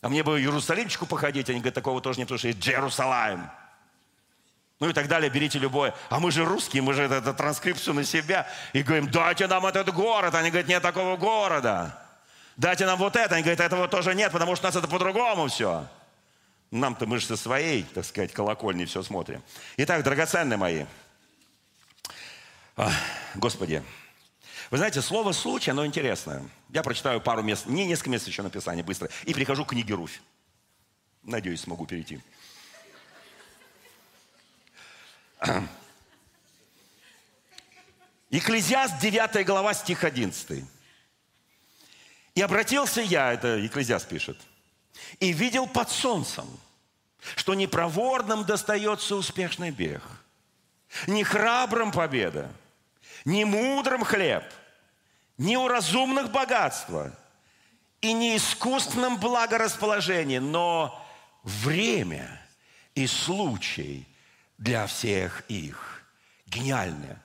А мне бы Иерусалимчику походить. Они говорят, такого тоже нет, потому что есть Джерусалим. Ну и так далее, берите любое. А мы же русские, мы же эту, эту транскрипцию на себя. И говорим, дайте нам этот город. Они говорят, нет такого города. Дайте нам вот это. Они говорят, этого тоже нет, потому что у нас это по-другому все. Нам-то мы же со своей, так сказать, колокольни все смотрим. Итак, драгоценные мои. Господи, вы знаете, слово «случай», оно интересное. Я прочитаю пару мест, не несколько мест еще написания быстро, и прихожу к книге Руфь. Надеюсь, смогу перейти. Екклезиаст, 9 глава, стих 11. «И обратился я», это Екклезиаст пишет, «и видел под солнцем, что не проворным достается успешный бег, не храбрым победа, не мудрым хлеб, не у разумных богатства и не искусственном благорасположении, но время и случай для всех их. Гениальное.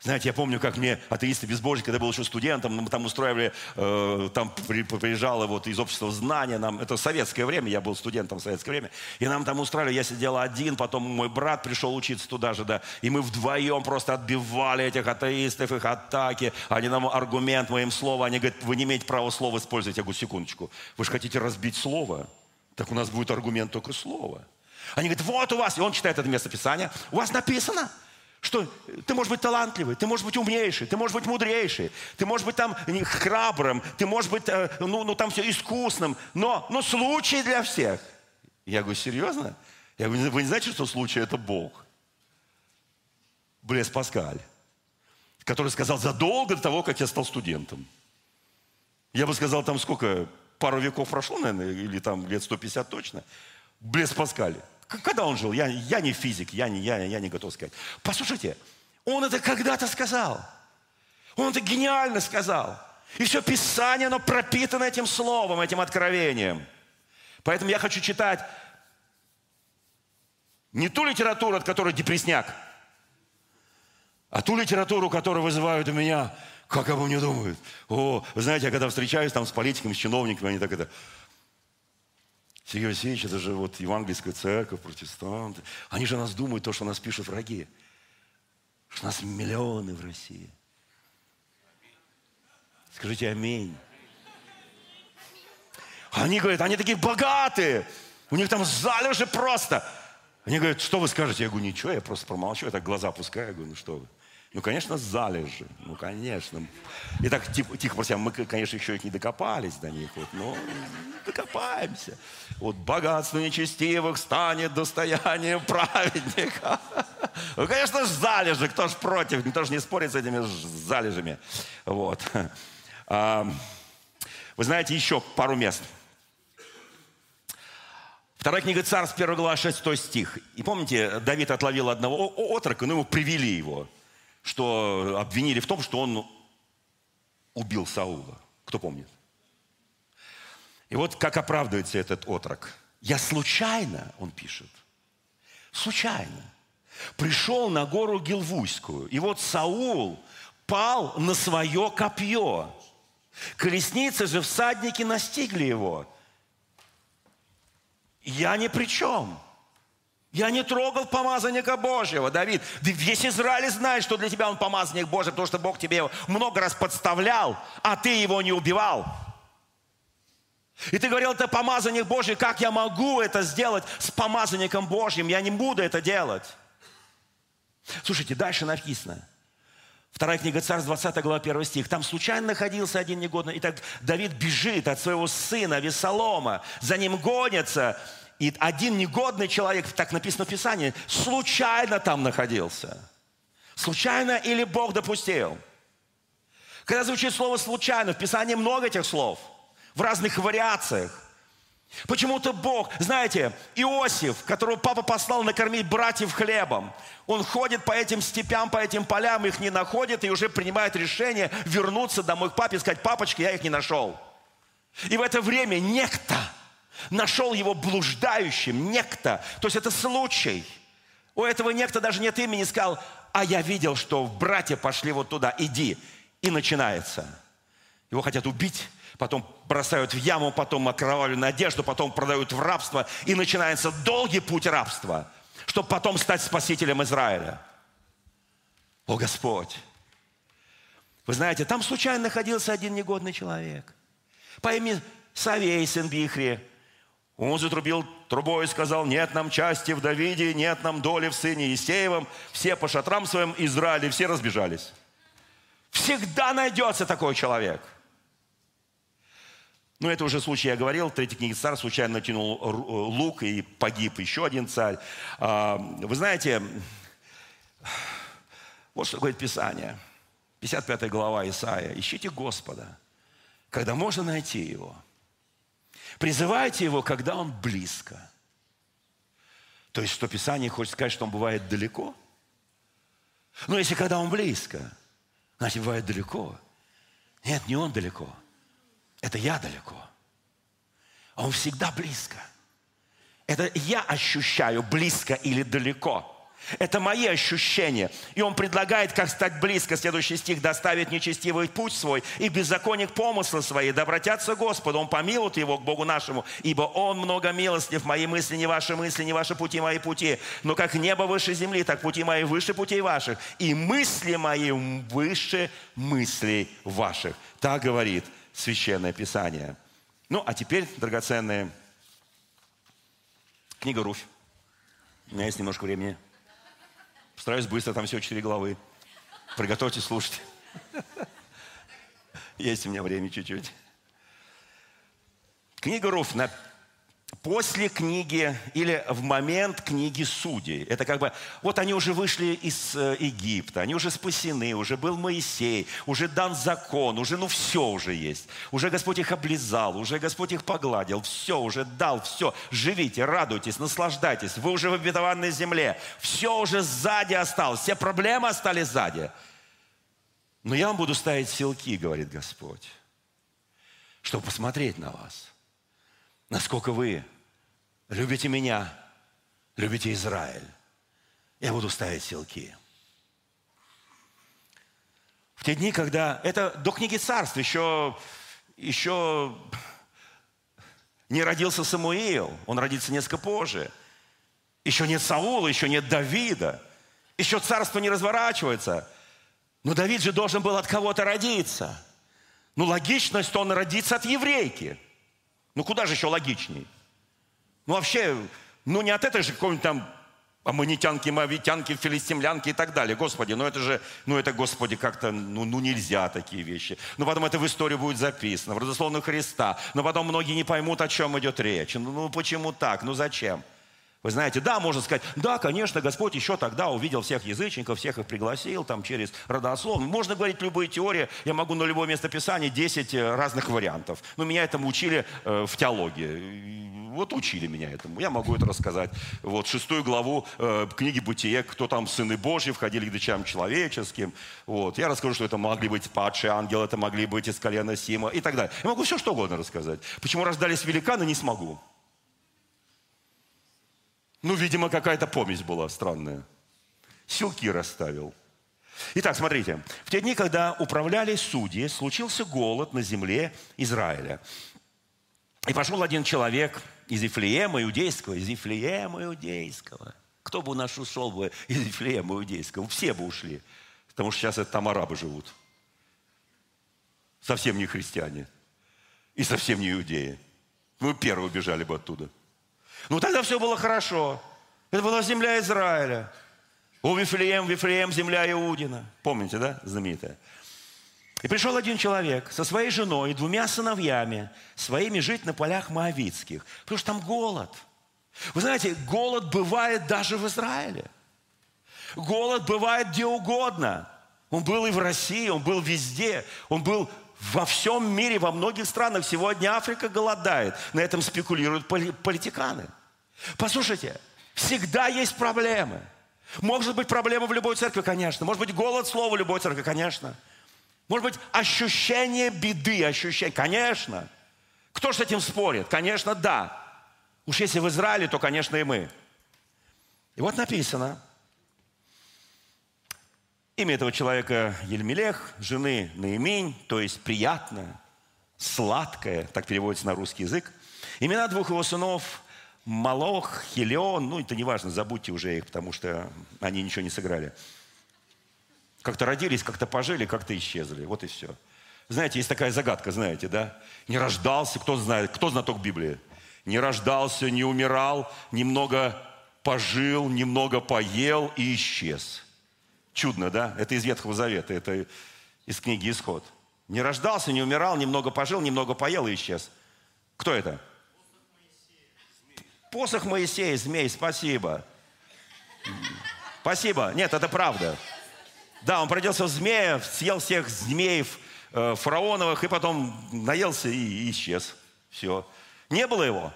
Знаете, я помню, как мне атеисты безбожники, когда был еще студентом, мы там устраивали, э, там при, приезжало вот из общества знания, нам, это советское время, я был студентом в советское время, и нам там устраивали, я сидел один, потом мой брат пришел учиться туда же, да, и мы вдвоем просто отбивали этих атеистов, их атаки, они нам аргумент, моим словом, они говорят, вы не имеете права слова использовать. Я говорю, секундочку, вы же хотите разбить слово? Так у нас будет аргумент только слова. Они говорят, вот у вас, и он читает это место Писания, у вас написано – что ты можешь быть талантливый, ты можешь быть умнейший, ты можешь быть мудрейший, ты можешь быть там храбрым, ты можешь быть, э, ну, ну там все искусным, но, но случай для всех. Я говорю, серьезно? Я говорю, вы не знаете, что случай это Бог? Блес Паскаль, который сказал задолго до того, как я стал студентом. Я бы сказал, там сколько, пару веков прошло, наверное, или там лет 150 точно. Блес Паскаль. Когда он жил? Я, я не физик, я не, я, я не готов сказать. Послушайте, он это когда-то сказал. Он это гениально сказал. И все Писание, оно пропитано этим словом, этим откровением. Поэтому я хочу читать не ту литературу, от которой депресняк, а ту литературу, которая вызывает у меня, как обо мне думают. О, вы знаете, я когда встречаюсь там с политиками, с чиновниками, они так это, Сергей Васильевич, это же вот евангельская церковь, протестанты. Они же нас думают то, что нас пишут враги. Что нас миллионы в России. Скажите аминь. Они говорят, они такие богатые. У них там залежи просто. Они говорят, что вы скажете? Я говорю, ничего, я просто промолчу. Я так глаза пускаю. Я говорю, ну что вы. Ну, конечно, залежи. Ну, конечно. И так тихо, тихо про себя, мы, конечно, еще их не докопались до них. Вот, но докопаемся. Вот богатство нечестивых станет достоянием праведника. Ну, конечно, залежи. Кто ж против? Никто же не спорит с этими залежами. Вот. А, вы знаете, еще пару мест. Вторая книга Царств, 1 глава, 6 стих. И помните, Давид отловил одного отрока, но ему привели его что обвинили в том, что он убил Саула. Кто помнит? И вот как оправдывается этот отрок. Я случайно, он пишет, случайно пришел на гору Гилвуйскую. И вот Саул пал на свое копье. Колесницы же всадники настигли его. Я ни при чем. Я не трогал помазанника Божьего, Давид. Весь Израиль знает, что для тебя он помазанник Божий, потому что Бог тебе много раз подставлял, а ты его не убивал. И ты говорил, это помазанник Божий, как я могу это сделать с помазанником Божьим? Я не буду это делать. Слушайте, дальше написано. Вторая книга Царств, 20 глава, 1 стих. Там случайно находился один негодный. И так Давид бежит от своего сына Весолома. За ним гонятся И один негодный человек, так написано в Писании, случайно там находился. Случайно или Бог допустил? Когда звучит слово «случайно», в Писании много этих слов, в разных вариациях. Почему-то Бог, знаете, Иосиф, которого папа послал накормить братьев хлебом, он ходит по этим степям, по этим полям, их не находит и уже принимает решение вернуться домой к папе и сказать, папочка, я их не нашел. И в это время некто нашел его блуждающим, некто. То есть это случай. У этого некто даже нет имени, сказал, а я видел, что братья пошли вот туда, иди. И начинается. Его хотят убить, потом бросают в яму, потом окровавленную одежду, потом продают в рабство. И начинается долгий путь рабства, чтобы потом стать спасителем Израиля. О Господь! Вы знаете, там случайно находился один негодный человек по имени Савей, сын Бихри. Он затрубил трубой и сказал, нет нам части в Давиде, нет нам доли в сыне Есеевом. Все по шатрам своим Израиле, все разбежались. Всегда найдется такой человек – ну, это уже случай, я говорил, в третьей книге царь случайно натянул э, лук и погиб еще один царь. А, вы знаете, вот что говорит Писание. 55 глава Исаия. «Ищите Господа, когда можно найти Его. Призывайте Его, когда Он близко». То есть, что Писание хочет сказать, что Он бывает далеко? Но если когда Он близко, значит, бывает далеко. Нет, не Он далеко – это я далеко. А он всегда близко. Это я ощущаю близко или далеко. Это мои ощущения. И он предлагает, как стать близко, следующий стих, доставить нечестивый путь свой и беззаконник помыслы свои, да обратятся к Господу, он помилует его к Богу нашему, ибо он много милостив, мои мысли не ваши мысли, не ваши пути, мои пути. Но как небо выше земли, так пути мои выше путей ваших, и мысли мои выше мыслей ваших. Так говорит Священное Писание. Ну, а теперь, драгоценные, книга Руфь. У меня есть немножко времени. Постараюсь быстро, там всего четыре главы. Приготовьтесь слушать. Есть у меня время чуть-чуть. Книга Руфь после книги или в момент книги Судей. Это как бы, вот они уже вышли из э, Египта, они уже спасены, уже был Моисей, уже дан закон, уже ну все уже есть. Уже Господь их облизал, уже Господь их погладил, все уже дал, все. Живите, радуйтесь, наслаждайтесь, вы уже в обетованной земле. Все уже сзади осталось, все проблемы остались сзади. Но я вам буду ставить силки, говорит Господь, чтобы посмотреть на вас – насколько вы любите меня, любите Израиль. Я буду ставить селки. В те дни, когда... Это до книги царств еще, еще не родился Самуил, он родится несколько позже. Еще нет Саула, еще нет Давида. Еще царство не разворачивается. Но Давид же должен был от кого-то родиться. Ну, логично, что он родится от еврейки – ну куда же еще логичней? Ну вообще, ну не от этой же какой-нибудь там аммонитянки, мавитянки, филистимлянки и так далее. Господи, ну это же, ну это, Господи, как-то, ну, ну нельзя такие вещи. Но потом это в историю будет записано, в родословную Христа. Но потом многие не поймут, о чем идет речь. Ну, ну почему так? Ну зачем? Вы знаете, да, можно сказать, да, конечно, Господь еще тогда увидел всех язычников, всех их пригласил там через родословную. Можно говорить любые теории, я могу на любое место Писания 10 э, разных вариантов. Но меня этому учили э, в теологии. Вот учили меня этому. Я могу это рассказать. Вот шестую главу э, книги Бытие, кто там сыны Божьи, входили к дочам человеческим. Вот. Я расскажу, что это могли быть падшие ангелы, это могли быть из колена Сима и так далее. Я могу все что угодно рассказать. Почему рождались великаны, не смогу. Ну, видимо, какая-то помесь была странная. Силки расставил. Итак, смотрите. В те дни, когда управляли судьи, случился голод на земле Израиля. И пошел один человек из Ифлеема иудейского, из Ифлеема иудейского. Кто бы у нас ушел бы из Ифлеема иудейского? Все бы ушли. Потому что сейчас это там арабы живут. Совсем не христиане. И совсем не иудеи. Мы первые убежали бы оттуда. Ну тогда все было хорошо. Это была земля Израиля. О, Вифлеем, Вифлеем, земля Иудина. Помните, да, знаменитая? И пришел один человек со своей женой и двумя сыновьями, своими жить на полях Моавицких. Потому что там голод. Вы знаете, голод бывает даже в Израиле. Голод бывает где угодно. Он был и в России, он был везде. Он был во всем мире, во многих странах. Сегодня Африка голодает. На этом спекулируют политиканы. Послушайте, всегда есть проблемы. Может быть проблема в любой церкви, конечно. Может быть голод слова в любой церкви, конечно. Может быть ощущение беды, ощущение, конечно. Кто с этим спорит? Конечно, да. Уж если в Израиле, то, конечно, и мы. И вот написано, имя этого человека Ельмелех, жены Наимень, то есть приятное, сладкое, так переводится на русский язык. Имена двух его сынов Малох, Хелион, ну это не важно, забудьте уже их, потому что они ничего не сыграли. Как-то родились, как-то пожили, как-то исчезли. Вот и все. Знаете, есть такая загадка, знаете, да? Не рождался, кто знает, кто знаток Библии? не рождался, не умирал, немного пожил, немного поел и исчез. Чудно, да? Это из Ветхого Завета, это из книги «Исход». Не рождался, не умирал, немного пожил, немного поел и исчез. Кто это? Посох Моисея, змей, спасибо. Спасибо. Нет, это правда. Да, он родился в змея, съел всех змеев э, фараоновых, и потом наелся и, исчез. Все. Не было его.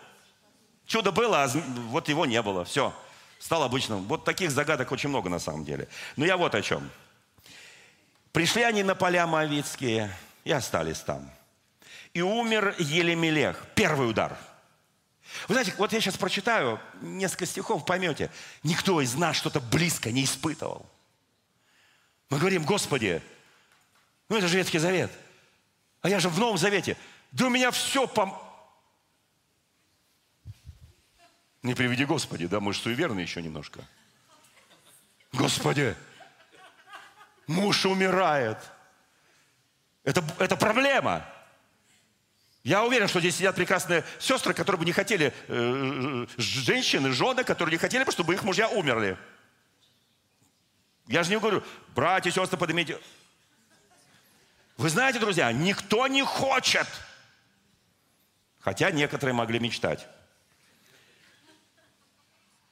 Чудо было, а вот его не было. Все. Стал обычным. Вот таких загадок очень много на самом деле. Но я вот о чем. Пришли они на поля Моавицкие и остались там. И умер Елемелех. Первый удар. Вы знаете, вот я сейчас прочитаю несколько стихов, поймете. Никто из нас что-то близко не испытывал. Мы говорим, Господи, ну это же Ветхий Завет. А я же в Новом Завете. Да у меня все пом... Не приведи Господи, да, может, суеверный еще немножко. Господи, муж умирает. Это, это проблема. Я уверен, что здесь сидят прекрасные сестры, которые бы не хотели, э, женщины, жены, которые не хотели бы, чтобы их мужья умерли. Я же не говорю, братья сестры, поднимите. Вы знаете, друзья, никто не хочет. Хотя некоторые могли мечтать.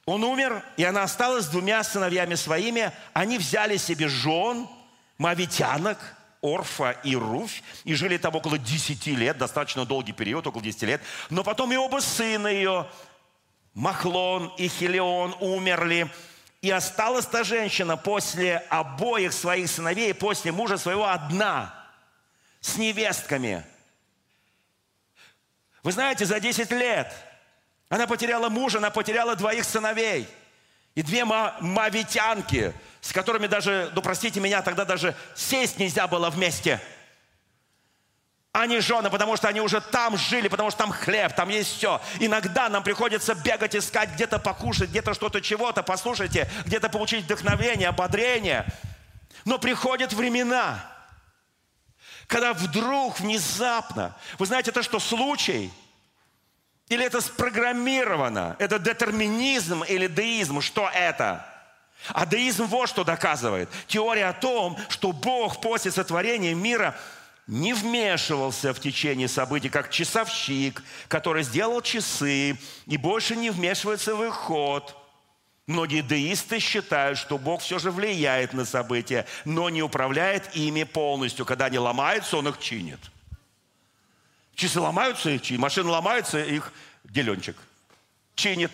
Он умер, и она осталась с двумя сыновьями своими. Они взяли себе жен, мавитянок, Орфа и Руфь, и жили там около 10 лет, достаточно долгий период, около 10 лет. Но потом и оба сына ее, Махлон и Хелион, умерли. И осталась та женщина после обоих своих сыновей, после мужа своего одна, с невестками. Вы знаете, за 10 лет – она потеряла мужа, она потеряла двоих сыновей. И две мавитянки, с которыми даже, ну простите меня, тогда даже сесть нельзя было вместе. Они жены, потому что они уже там жили, потому что там хлеб, там есть все. Иногда нам приходится бегать, искать, где-то покушать, где-то что-то, чего-то, послушайте, где-то получить вдохновение, ободрение. Но приходят времена, когда вдруг, внезапно, вы знаете, это что, случай – или это спрограммировано? Это детерминизм или деизм? Что это? А деизм вот что доказывает. Теория о том, что Бог после сотворения мира не вмешивался в течение событий, как часовщик, который сделал часы и больше не вмешивается в их ход. Многие деисты считают, что Бог все же влияет на события, но не управляет ими полностью. Когда они ломаются, Он их чинит. Часы ломаются, чинит. Машины ломаются, их деленчик чинит.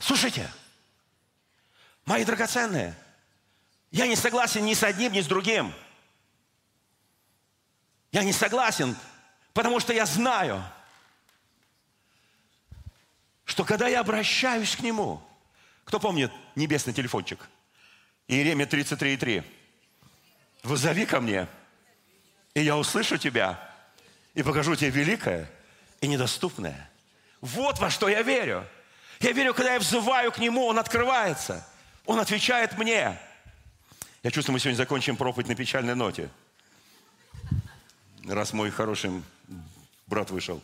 Слушайте, мои драгоценные, я не согласен ни с одним, ни с другим. Я не согласен, потому что я знаю, что когда я обращаюсь к Нему, кто помнит небесный телефончик? Иеремия 33,3. Вызови ко мне – и я услышу тебя и покажу тебе великое и недоступное. Вот во что я верю. Я верю, когда я взываю к Нему, Он открывается. Он отвечает мне. Я чувствую, мы сегодня закончим проповедь на печальной ноте. Раз мой хороший брат вышел.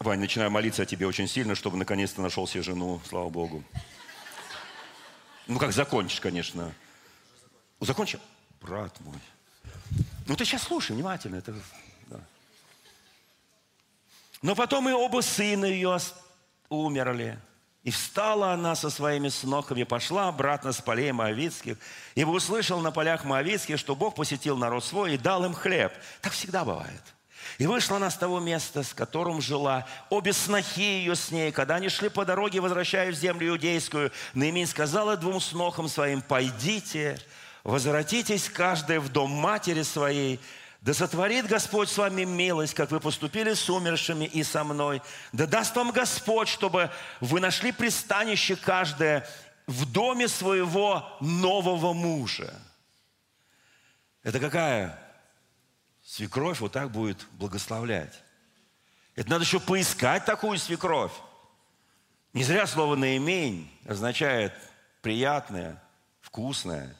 Вань, начинаю молиться о тебе очень сильно, чтобы наконец-то нашел себе жену, слава Богу. Ну, как закончишь, конечно. Закончил? Брат мой. Ну ты сейчас слушай внимательно. Это, да. Но потом и оба сына ее умерли. И встала она со своими снохами, пошла обратно с полей Моавицких, ибо услышал на полях Моавицких, что Бог посетил народ свой и дал им хлеб. Так всегда бывает. И вышла она с того места, с которым жила. Обе снохи ее с ней, когда они шли по дороге, возвращаясь в землю иудейскую, Наимин сказала двум снохам своим, «Пойдите, возвратитесь каждая в дом матери своей, да сотворит Господь с вами милость, как вы поступили с умершими и со мной. Да даст вам Господь, чтобы вы нашли пристанище каждое в доме своего нового мужа. Это какая свекровь вот так будет благословлять? Это надо еще поискать такую свекровь. Не зря слово «наимень» означает приятное, вкусное.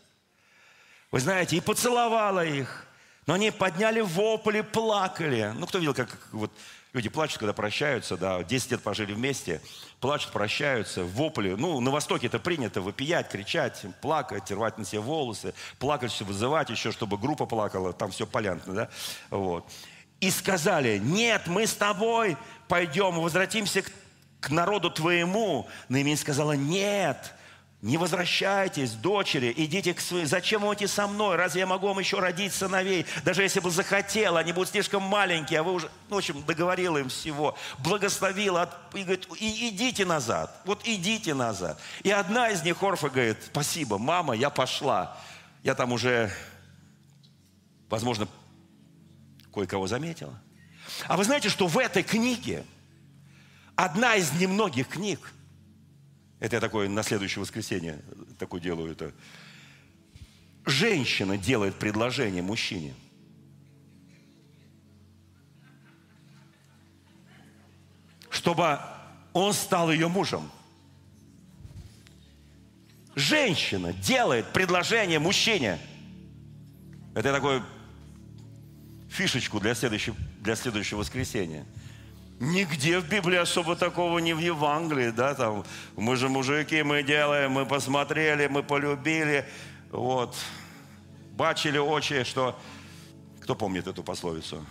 Вы знаете, и поцеловала их, но они подняли вопли, плакали. Ну, кто видел, как вот люди плачут, когда прощаются, да, 10 лет пожили вместе, плачут, прощаются, вопли. Ну, на Востоке это принято, выпиять, кричать, плакать, рвать на себе волосы, плакать, все вызывать еще, чтобы группа плакала, там все понятно, да, вот. И сказали, нет, мы с тобой пойдем, возвратимся к, к народу твоему. Наимень сказала, нет, не возвращайтесь, дочери, идите к своим. Зачем вы идти со мной? Разве я могу вам еще родить сыновей? Даже если бы захотел, они будут слишком маленькие, а вы уже, ну, в общем, договорила им всего, благословила, и говорит, и, идите назад, вот идите назад. И одна из них, Орфа, говорит, спасибо, мама, я пошла. Я там уже, возможно, кое-кого заметила. А вы знаете, что в этой книге, одна из немногих книг, это я такое на следующее воскресенье такое делаю это. Женщина делает предложение мужчине. Чтобы он стал ее мужем. Женщина делает предложение мужчине. Это я такой фишечку для следующего, для следующего воскресенья. Нигде в Библии особо такого не в Евангелии, да, там, мы же мужики, мы делаем, мы посмотрели, мы полюбили, вот, бачили очи, что, кто помнит эту пословицу,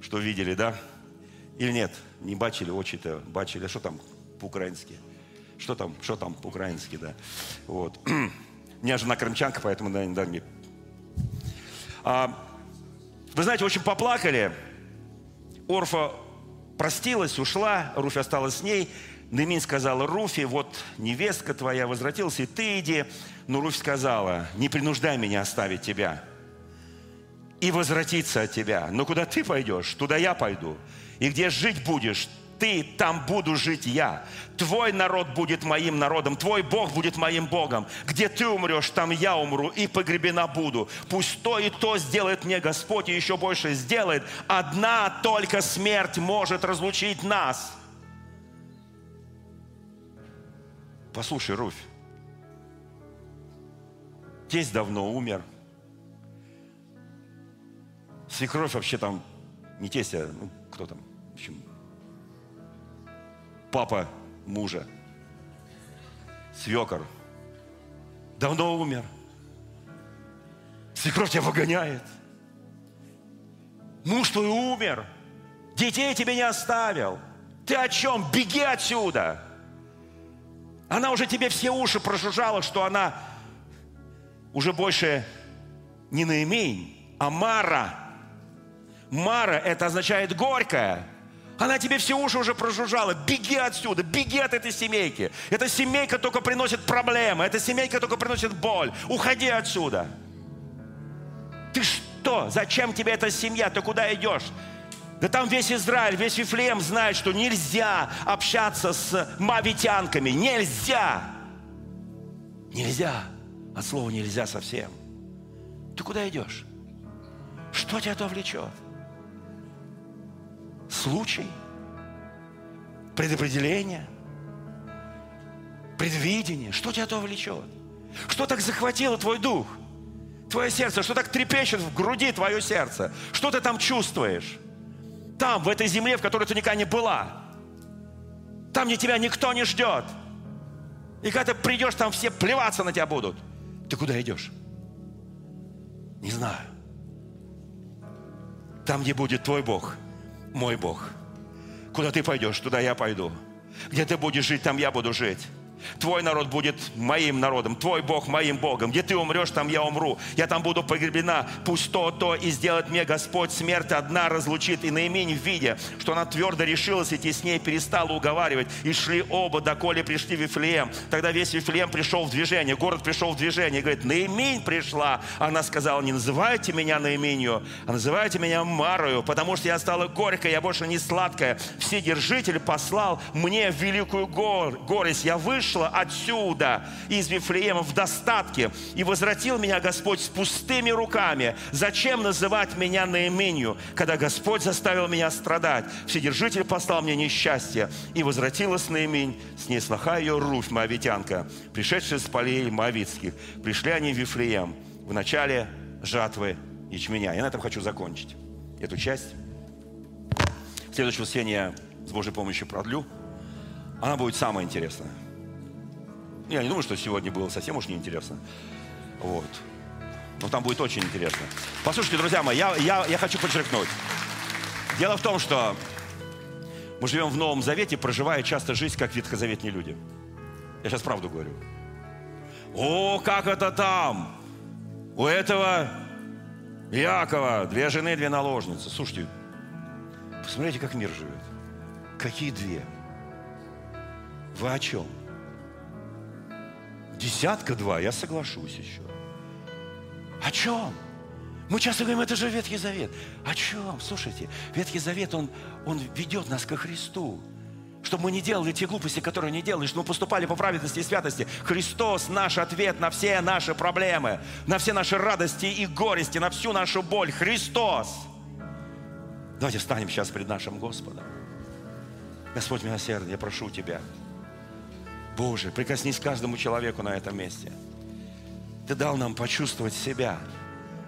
что видели, да, или нет, не бачили очи-то, бачили, что там по-украински, что там, что там по-украински, да, вот, у меня жена крымчанка, поэтому, да, да, мне, а, вы знаете, очень поплакали, Орфа простилась, ушла, Руфь осталась с ней. Немин сказала Руфи, вот невестка твоя возвратилась, и ты иди. Но Руфь сказала, не принуждай меня оставить тебя и возвратиться от тебя. Но куда ты пойдешь, туда я пойду. И где жить будешь, ты, там буду жить я. Твой народ будет моим народом, твой Бог будет моим Богом. Где ты умрешь, там я умру и погребена буду. Пусть то и то сделает мне Господь, и еще больше сделает. Одна только смерть может разлучить нас. Послушай, Руфь, тесть давно умер. Свекровь вообще там, не тесть, а ну, кто там, папа мужа, свекор, давно умер. Свекровь тебя выгоняет. Муж твой умер. Детей тебе не оставил. Ты о чем? Беги отсюда. Она уже тебе все уши прожужжала, что она уже больше не Наимень, а Мара. Мара – это означает горькая. Она тебе все уши уже прожужжала. Беги отсюда, беги от этой семейки. Эта семейка только приносит проблемы, эта семейка только приносит боль. Уходи отсюда. Ты что? Зачем тебе эта семья? Ты куда идешь? Да там весь Израиль, весь Вифлеем знает, что нельзя общаться с мавитянками. Нельзя. Нельзя. От слова нельзя совсем. Ты куда идешь? Что тебя то влечет? Случай, предопределение, предвидение. Что тебя то влечет? Что так захватило твой дух, твое сердце? Что так трепещет в груди твое сердце? Что ты там чувствуешь? Там, в этой земле, в которой ты никогда не была. Там, где тебя никто не ждет. И когда ты придешь, там все плеваться на тебя будут. Ты куда идешь? Не знаю. Там, где будет твой Бог – мой Бог. Куда ты пойдешь, туда я пойду. Где ты будешь жить, там я буду жить. Твой народ будет моим народом, твой Бог моим Богом. Где ты умрешь, там я умру. Я там буду погребена. Пусть то, то и сделает мне Господь. Смерть одна разлучит. И наимень в виде, что она твердо решилась идти с ней, перестала уговаривать. И шли оба, доколе пришли в Вифлеем. Тогда весь Вифлеем пришел в движение, город пришел в движение. И говорит, наимень пришла. Она сказала, не называйте меня наименью, а называйте меня Марою, потому что я стала горькой, я больше не сладкая. Вседержитель послал мне великую гор, горесть. Я вышел вышла отсюда, из Вифлеема, в достатке, и возвратил меня Господь с пустыми руками. Зачем называть меня наименью, когда Господь заставил меня страдать? Вседержитель послал мне несчастье, и возвратилась наимень, с ней слаха ее Руфь, моавитянка, пришедшая с полей моавитских. Пришли они в Вифлеем в начале жатвы ячменя. Я на этом хочу закончить эту часть. Следующее воскресенье я с Божьей помощью продлю. Она будет самая интересная. Я не думаю, что сегодня было совсем уж неинтересно. Вот. Но там будет очень интересно. Послушайте, друзья мои, я, я, я хочу подчеркнуть. Дело в том, что мы живем в Новом Завете, проживая часто жизнь, как ветхозаветные люди. Я сейчас правду говорю. О, как это там! У этого Якова две жены, две наложницы. Слушайте, посмотрите, как мир живет. Какие две? Вы о чем? Десятка-два, я соглашусь еще. О чем? Мы часто говорим, это же Ветхий Завет. О чем? Слушайте, Ветхий Завет, он, он ведет нас ко Христу. Чтобы мы не делали те глупости, которые не чтобы мы поступали по праведности и святости. Христос – наш ответ на все наши проблемы, на все наши радости и горести, на всю нашу боль. Христос! Давайте встанем сейчас перед нашим Господом. Господь милосердный, я прошу Тебя – Боже, прикоснись к каждому человеку на этом месте. Ты дал нам почувствовать себя.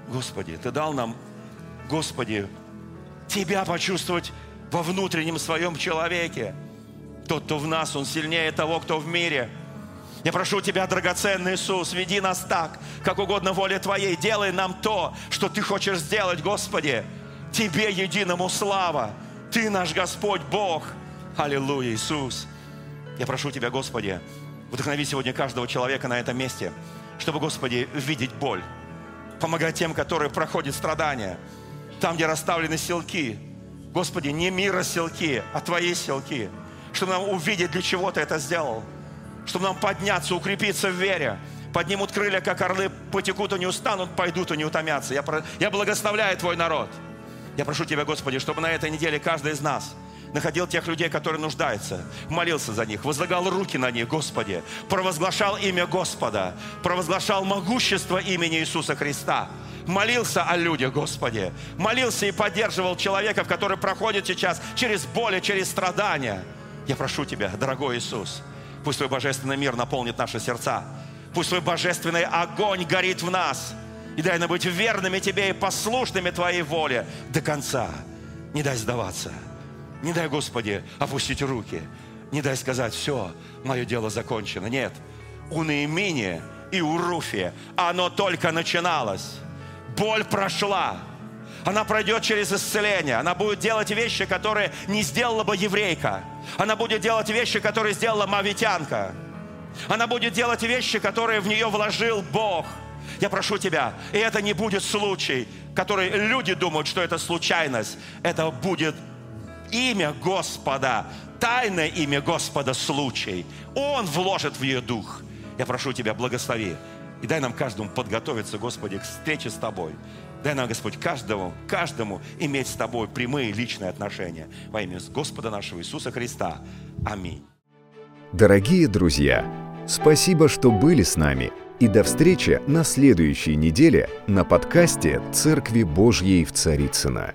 Господи, Ты дал нам, Господи, Тебя почувствовать во внутреннем своем человеке. Тот, кто в нас, он сильнее того, кто в мире. Я прошу Тебя, драгоценный Иисус, веди нас так, как угодно воле Твоей. Делай нам то, что Ты хочешь сделать, Господи. Тебе единому слава. Ты наш Господь Бог. Аллилуйя, Иисус. Я прошу Тебя, Господи, вдохнови сегодня каждого человека на этом месте, чтобы, Господи, видеть боль, помогать тем, которые проходят страдания, там, где расставлены селки. Господи, не мира селки, а Твои селки, чтобы нам увидеть, для чего Ты это сделал, чтобы нам подняться, укрепиться в вере, поднимут крылья, как орлы, потекут и не устанут, пойдут и не утомятся. Я, я благословляю Твой народ. Я прошу Тебя, Господи, чтобы на этой неделе каждый из нас – находил тех людей, которые нуждаются, молился за них, возлагал руки на них, Господи, провозглашал имя Господа, провозглашал могущество имени Иисуса Христа, молился о людях, Господи, молился и поддерживал человеков, который проходит сейчас через боли, через страдания. Я прошу Тебя, дорогой Иисус, пусть Твой божественный мир наполнит наши сердца, пусть Твой божественный огонь горит в нас, и дай нам быть верными Тебе и послушными Твоей воле до конца. Не дай сдаваться. Не дай, Господи, опустить руки. Не дай сказать, все, мое дело закончено. Нет. У Наимини и у Руфи оно только начиналось. Боль прошла. Она пройдет через исцеление. Она будет делать вещи, которые не сделала бы еврейка. Она будет делать вещи, которые сделала мавитянка. Она будет делать вещи, которые в нее вложил Бог. Я прошу тебя, и это не будет случай, который люди думают, что это случайность. Это будет имя Господа, тайное имя Господа случай. Он вложит в ее дух. Я прошу Тебя, благослови. И дай нам каждому подготовиться, Господи, к встрече с Тобой. Дай нам, Господь, каждому, каждому иметь с Тобой прямые личные отношения. Во имя Господа нашего Иисуса Христа. Аминь. Дорогие друзья, спасибо, что были с нами. И до встречи на следующей неделе на подкасте «Церкви Божьей в Царицына.